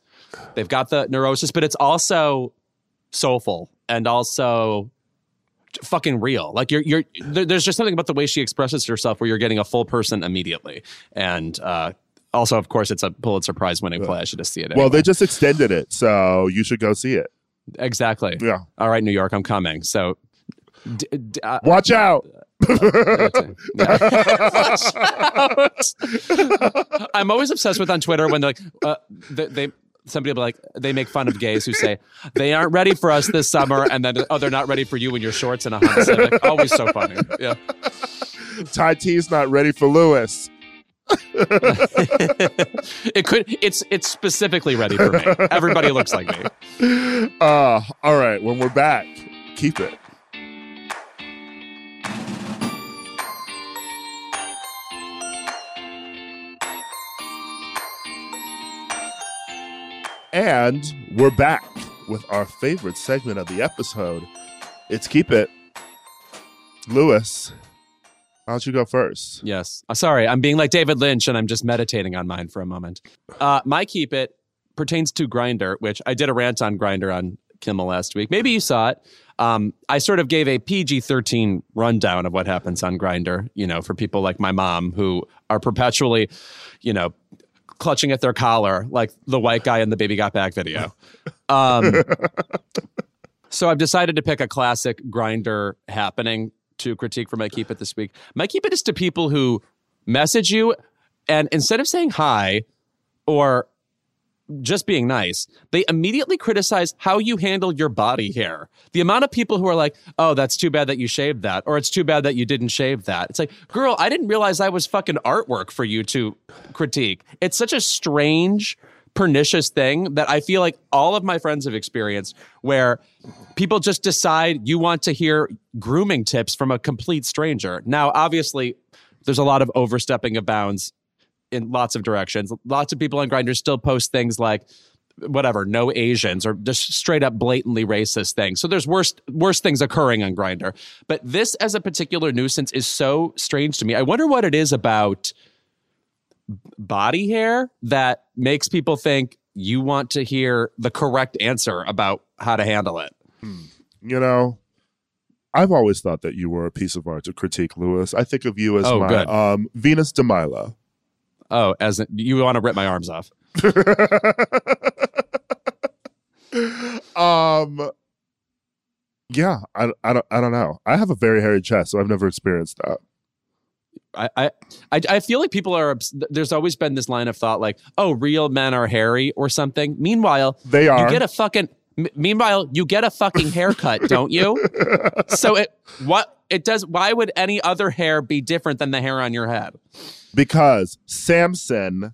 they've got the neurosis, but it's also soulful and also fucking real. Like you're, you're. There, there's just something about the way she expresses herself where you're getting a full person immediately, and uh, also, of course, it's a Pulitzer Prize winning play. I should just see it. Well, they just extended it, so you should go see it. exactly. Yeah. All right, New York, I'm coming. So. D- d- uh, Watch out. That's it. Yeah. I'm always obsessed with on Twitter when they're like, uh, they, they somebody will be like, they make fun of gays who say they aren't ready for us this summer, and then oh, they're not ready for you in your shorts and a Honda Civic. Always so funny. Yeah. Ty T's not ready for Louis. it could. It's it's specifically ready for me. Everybody looks like me. Uh, all right, when we're back, keep it. And we're back with our favorite segment of the episode. It's Keep It. Louis, why don't you go first? Yes. Uh, sorry, I'm being like David Lynch, and I'm just meditating on mine for a moment. Uh, my keep it pertains to Grindr, which I did a rant on Grindr on Kimmel last week. Maybe you saw it. Um, I sort of gave a PG-13 rundown of what happens on Grindr. You know, for people like my mom who are perpetually, you know, clutching at their collar like the white guy in the Baby Got Back video. Um, so I've decided to pick a classic Grindr happening to critique for my keep it this week. My keep it is to people who message you and instead of saying hi or just being nice, they immediately criticize how you handle your body hair. The amount of people who are like, oh, that's too bad that you shaved that, or it's too bad that you didn't shave that. It's like, girl, I didn't realize I was fucking artwork for you to critique. It's such a strange, pernicious thing that I feel like all of my friends have experienced where people just decide you want to hear grooming tips from a complete stranger. Now, obviously, there's a lot of overstepping of bounds in lots of directions. Lots of people on Grindr still post things like whatever, no Asians or just straight up blatantly racist things. So there's worse worse things occurring on Grindr. But this as a particular nuisance is so strange to me. I wonder what it is about body hair that makes people think you want to hear the correct answer about how to handle it. You know, I've always thought that you were a piece of art to critique, Louis. I think of you as Oh, my um, Venus de Milo. Oh, as in- you want to rip my arms off? um, yeah, I, I don't I don't know. I have a very hairy chest, so I've never experienced that. I, I, I I feel like people are. There's always been this line of thought, like, "Oh, real men are hairy" or something. Meanwhile, They are. you get a fucking. M- Meanwhile, you get a fucking haircut, don't you? So it what it does. Why would any other hair be different than the hair on your head? because Samson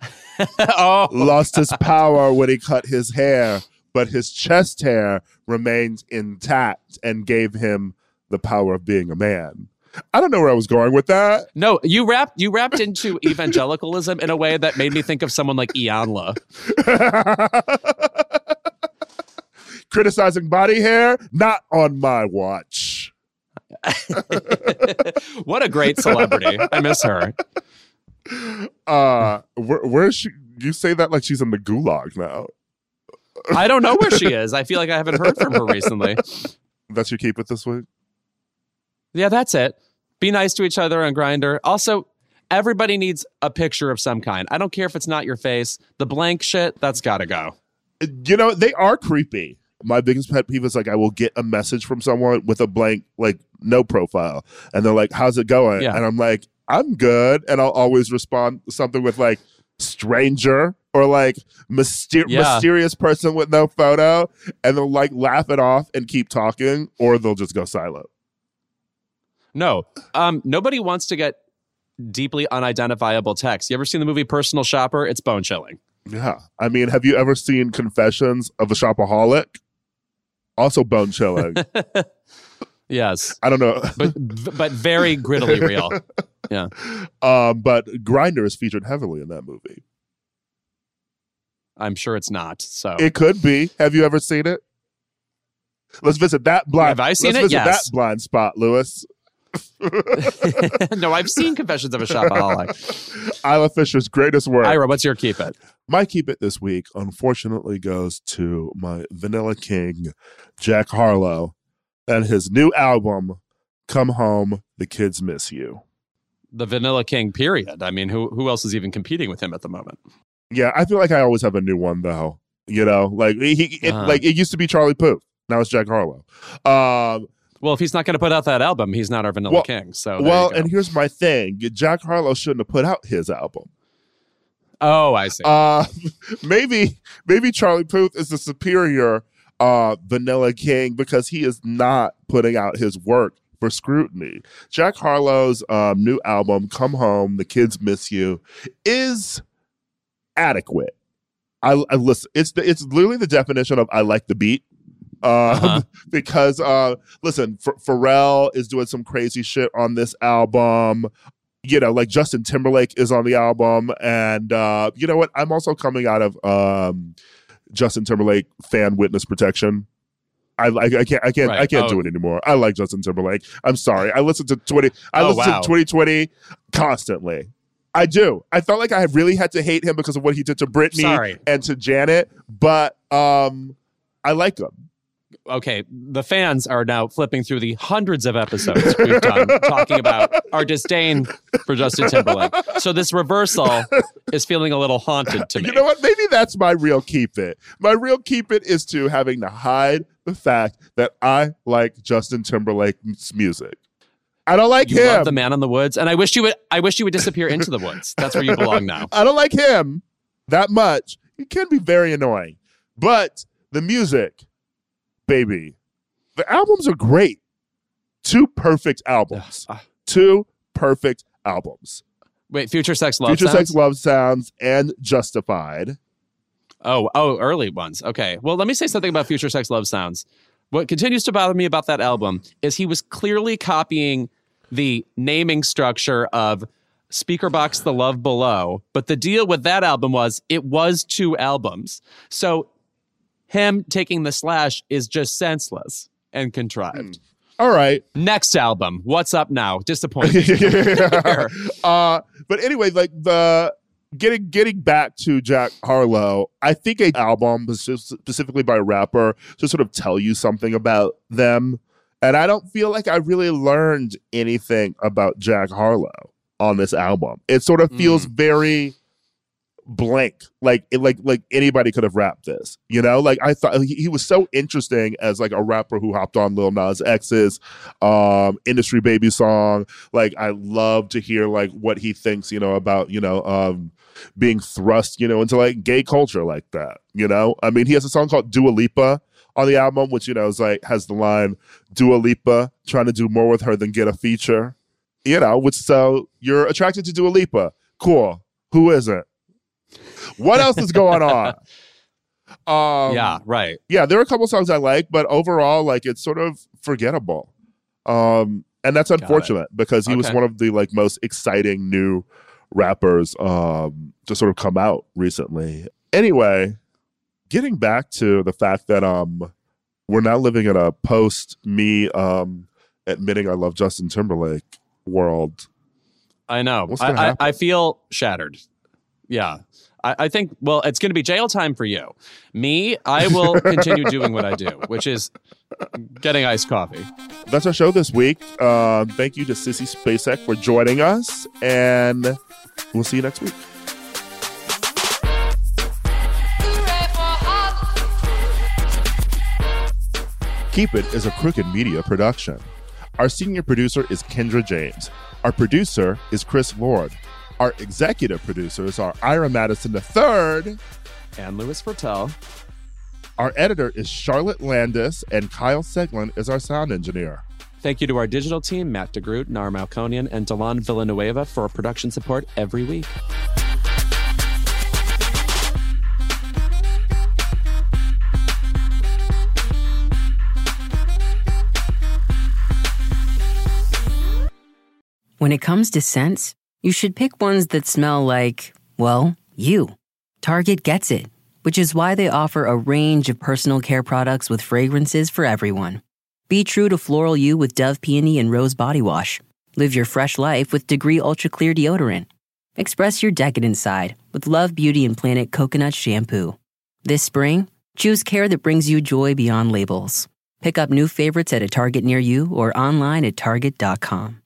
oh, lost his power when he cut his hair, but his chest hair remained intact and gave him the power of being a man. I don't know where I was going with that. no! You wrapped you wrapped into evangelicalism in a way that made me think of someone like Iyanla. Criticizing body hair, not on my watch. what a great celebrity! I miss her. Uh, where, where is she? You say that like she's in the gulag now. I don't know where she is. I feel like I haven't heard from her recently. That's your keep it this week. Yeah, that's it. Be nice to each other on Grindr. Also, everybody needs a picture of some kind. I don't care if it's not your face. The blank shit, that's got to go. You know they are creepy. My biggest pet peeve is like I will get a message from someone with a blank like no profile, and they're like, "How's it going?" Yeah. And I'm like, "I'm good," and I'll always respond something with like "stranger" or like myster- Yeah. mysterious person with no photo, and they'll like laugh it off and keep talking, or they'll just go silent. No, um, nobody wants to get deeply unidentifiable text. You ever seen the movie Personal Shopper? It's bone chilling. Yeah, I mean, have you ever seen Confessions of a Shopaholic? Also bone chilling. Yes, I don't know. but but very grittily real. Yeah. Um, but Grindr is featured heavily in that movie. I'm sure it's not. So It could be. Have you ever seen it? Let's visit that blind. Have I seen let's it? Visit Yes. that blind spot, Louis. no, I've seen Confessions of a Shopaholic. Isla Fisher's greatest work. Ira, what's your keep it? My keep it this week, unfortunately, goes to my Vanilla King, Jack Harlow, and his new album, "Come Home, the Kids Miss You." The Vanilla King. Period. I mean, who who else is even competing with him at the moment? Yeah, I feel like I always have a new one though. You know, like he, it, Uh-huh. like it used to be Charlie Puth. Now it's Jack Harlow. Um, Well, if he's not going to put out that album, he's not our Vanilla Well- King. So well, and here's my thing: Jack Harlow shouldn't have put out his album. Oh, I see. Uh, maybe maybe Charlie Puth is the superior uh, Vanilla King because he is not putting out his work for scrutiny. Jack Harlow's um, new album, "Come Home, the Kids Miss You," is adequate. I, I listen. It's the, it's literally the definition of I like the beat. Um, Uh-huh. because uh, listen, Ph- Pharrell is doing some crazy shit on this album you know, like Justin Timberlake is on the album, and uh, you know what? I'm also coming out of um, Justin Timberlake fan witness protection. I like. I can't. I can't. Right. I can't Oh. do it anymore. I like Justin Timberlake. I'm sorry. I listen to twenty. I Oh, listen wow. to 2020 constantly. I do. I felt like I really had to hate him because of what he did to Britney Sorry. and to Janet, but um, I like him. Okay, the fans are now flipping through the hundreds of episodes we've done talking about our disdain for Justin Timberlake. So this reversal is feeling a little haunted to me. You know what? Maybe that's my real keep it. My real keep it is to having to hide the fact that I like Justin Timberlake's music. I don't like You him. the man in the woods, and I wish you would. I wish you would disappear into the woods. That's where you belong now. I don't like him that much. He can be very annoying. But the music, baby, the albums are great. Two perfect albums. Ah. Two perfect albums. Wait, Future Sex Love Future Sounds? Sex Love Sounds and Justified. Oh, oh, early ones. Okay. Well, let me say something about Future Sex Love Sounds. What continues to bother me about that album is he was clearly copying the naming structure of Speakerboxxx The Love Below, but the deal with that album was it was two albums. So him taking the slash is just senseless and contrived. All right. Next album, What's Up Now? Disappointing. uh, but anyway, like the getting getting back to Jack Harlow, I think a album specifically by a rapper to sort of tell you something about them And I don't feel like I really learned anything about Jack Harlow on this album. It sort of feels very blank. Like it, like like anybody could have rapped this you know? Like i thought he, he was so interesting as like a rapper who hopped on lil nas x's um industry baby song. Like i love to hear like what he thinks you know about you know um being thrust you know into like gay culture like that you know? I mean he has a song called dua lipa on the album which you know is like has the line dua lipa trying to do more with her than get a feature you know? Which so you're attracted to dua lipa. Cool. Who isn't what else is going on? Um, yeah, right. yeah, there are a couple songs I like, but overall, like it's sort of forgettable. Um, and that's unfortunate because he was one of the like most exciting new rappers um to sort of come out recently. Anyway, getting back to the fact that um we're now living in a post me um admitting I love Justin Timberlake world. I know. I, I. I feel shattered. Yeah. I, I think, well, it's going to be jail time for you. Me, I will continue doing what I do, which is getting iced coffee. that's our show this week. Uh, thank you to Sissy Spacek for joining us, and we'll see you next week. Keep It is a Crooked Media production. Our senior producer is Kendra James. Our producer is Chris Lord. Our executive producers are Ira Madison III. And Louis Virtel. Our editor is Charlotte Landis, and Kyle Seglin is our sound engineer. Thank you to our digital team, Matt DeGroot, Nar Melkonian, and Delon Villanueva for production support every week. When it comes to scents, you should pick ones that smell like, well, you. Target gets it, which is why they offer a range of personal care products with fragrances for everyone. Be true to floral you with Dove Peony and Rose Body Wash. Live your fresh life with Degree Ultra Clear Deodorant. Express your decadent side with Love Beauty and Planet Coconut Shampoo. This spring, choose care that brings you joy beyond labels. Pick up new favorites at a Target near you or online at Target.com.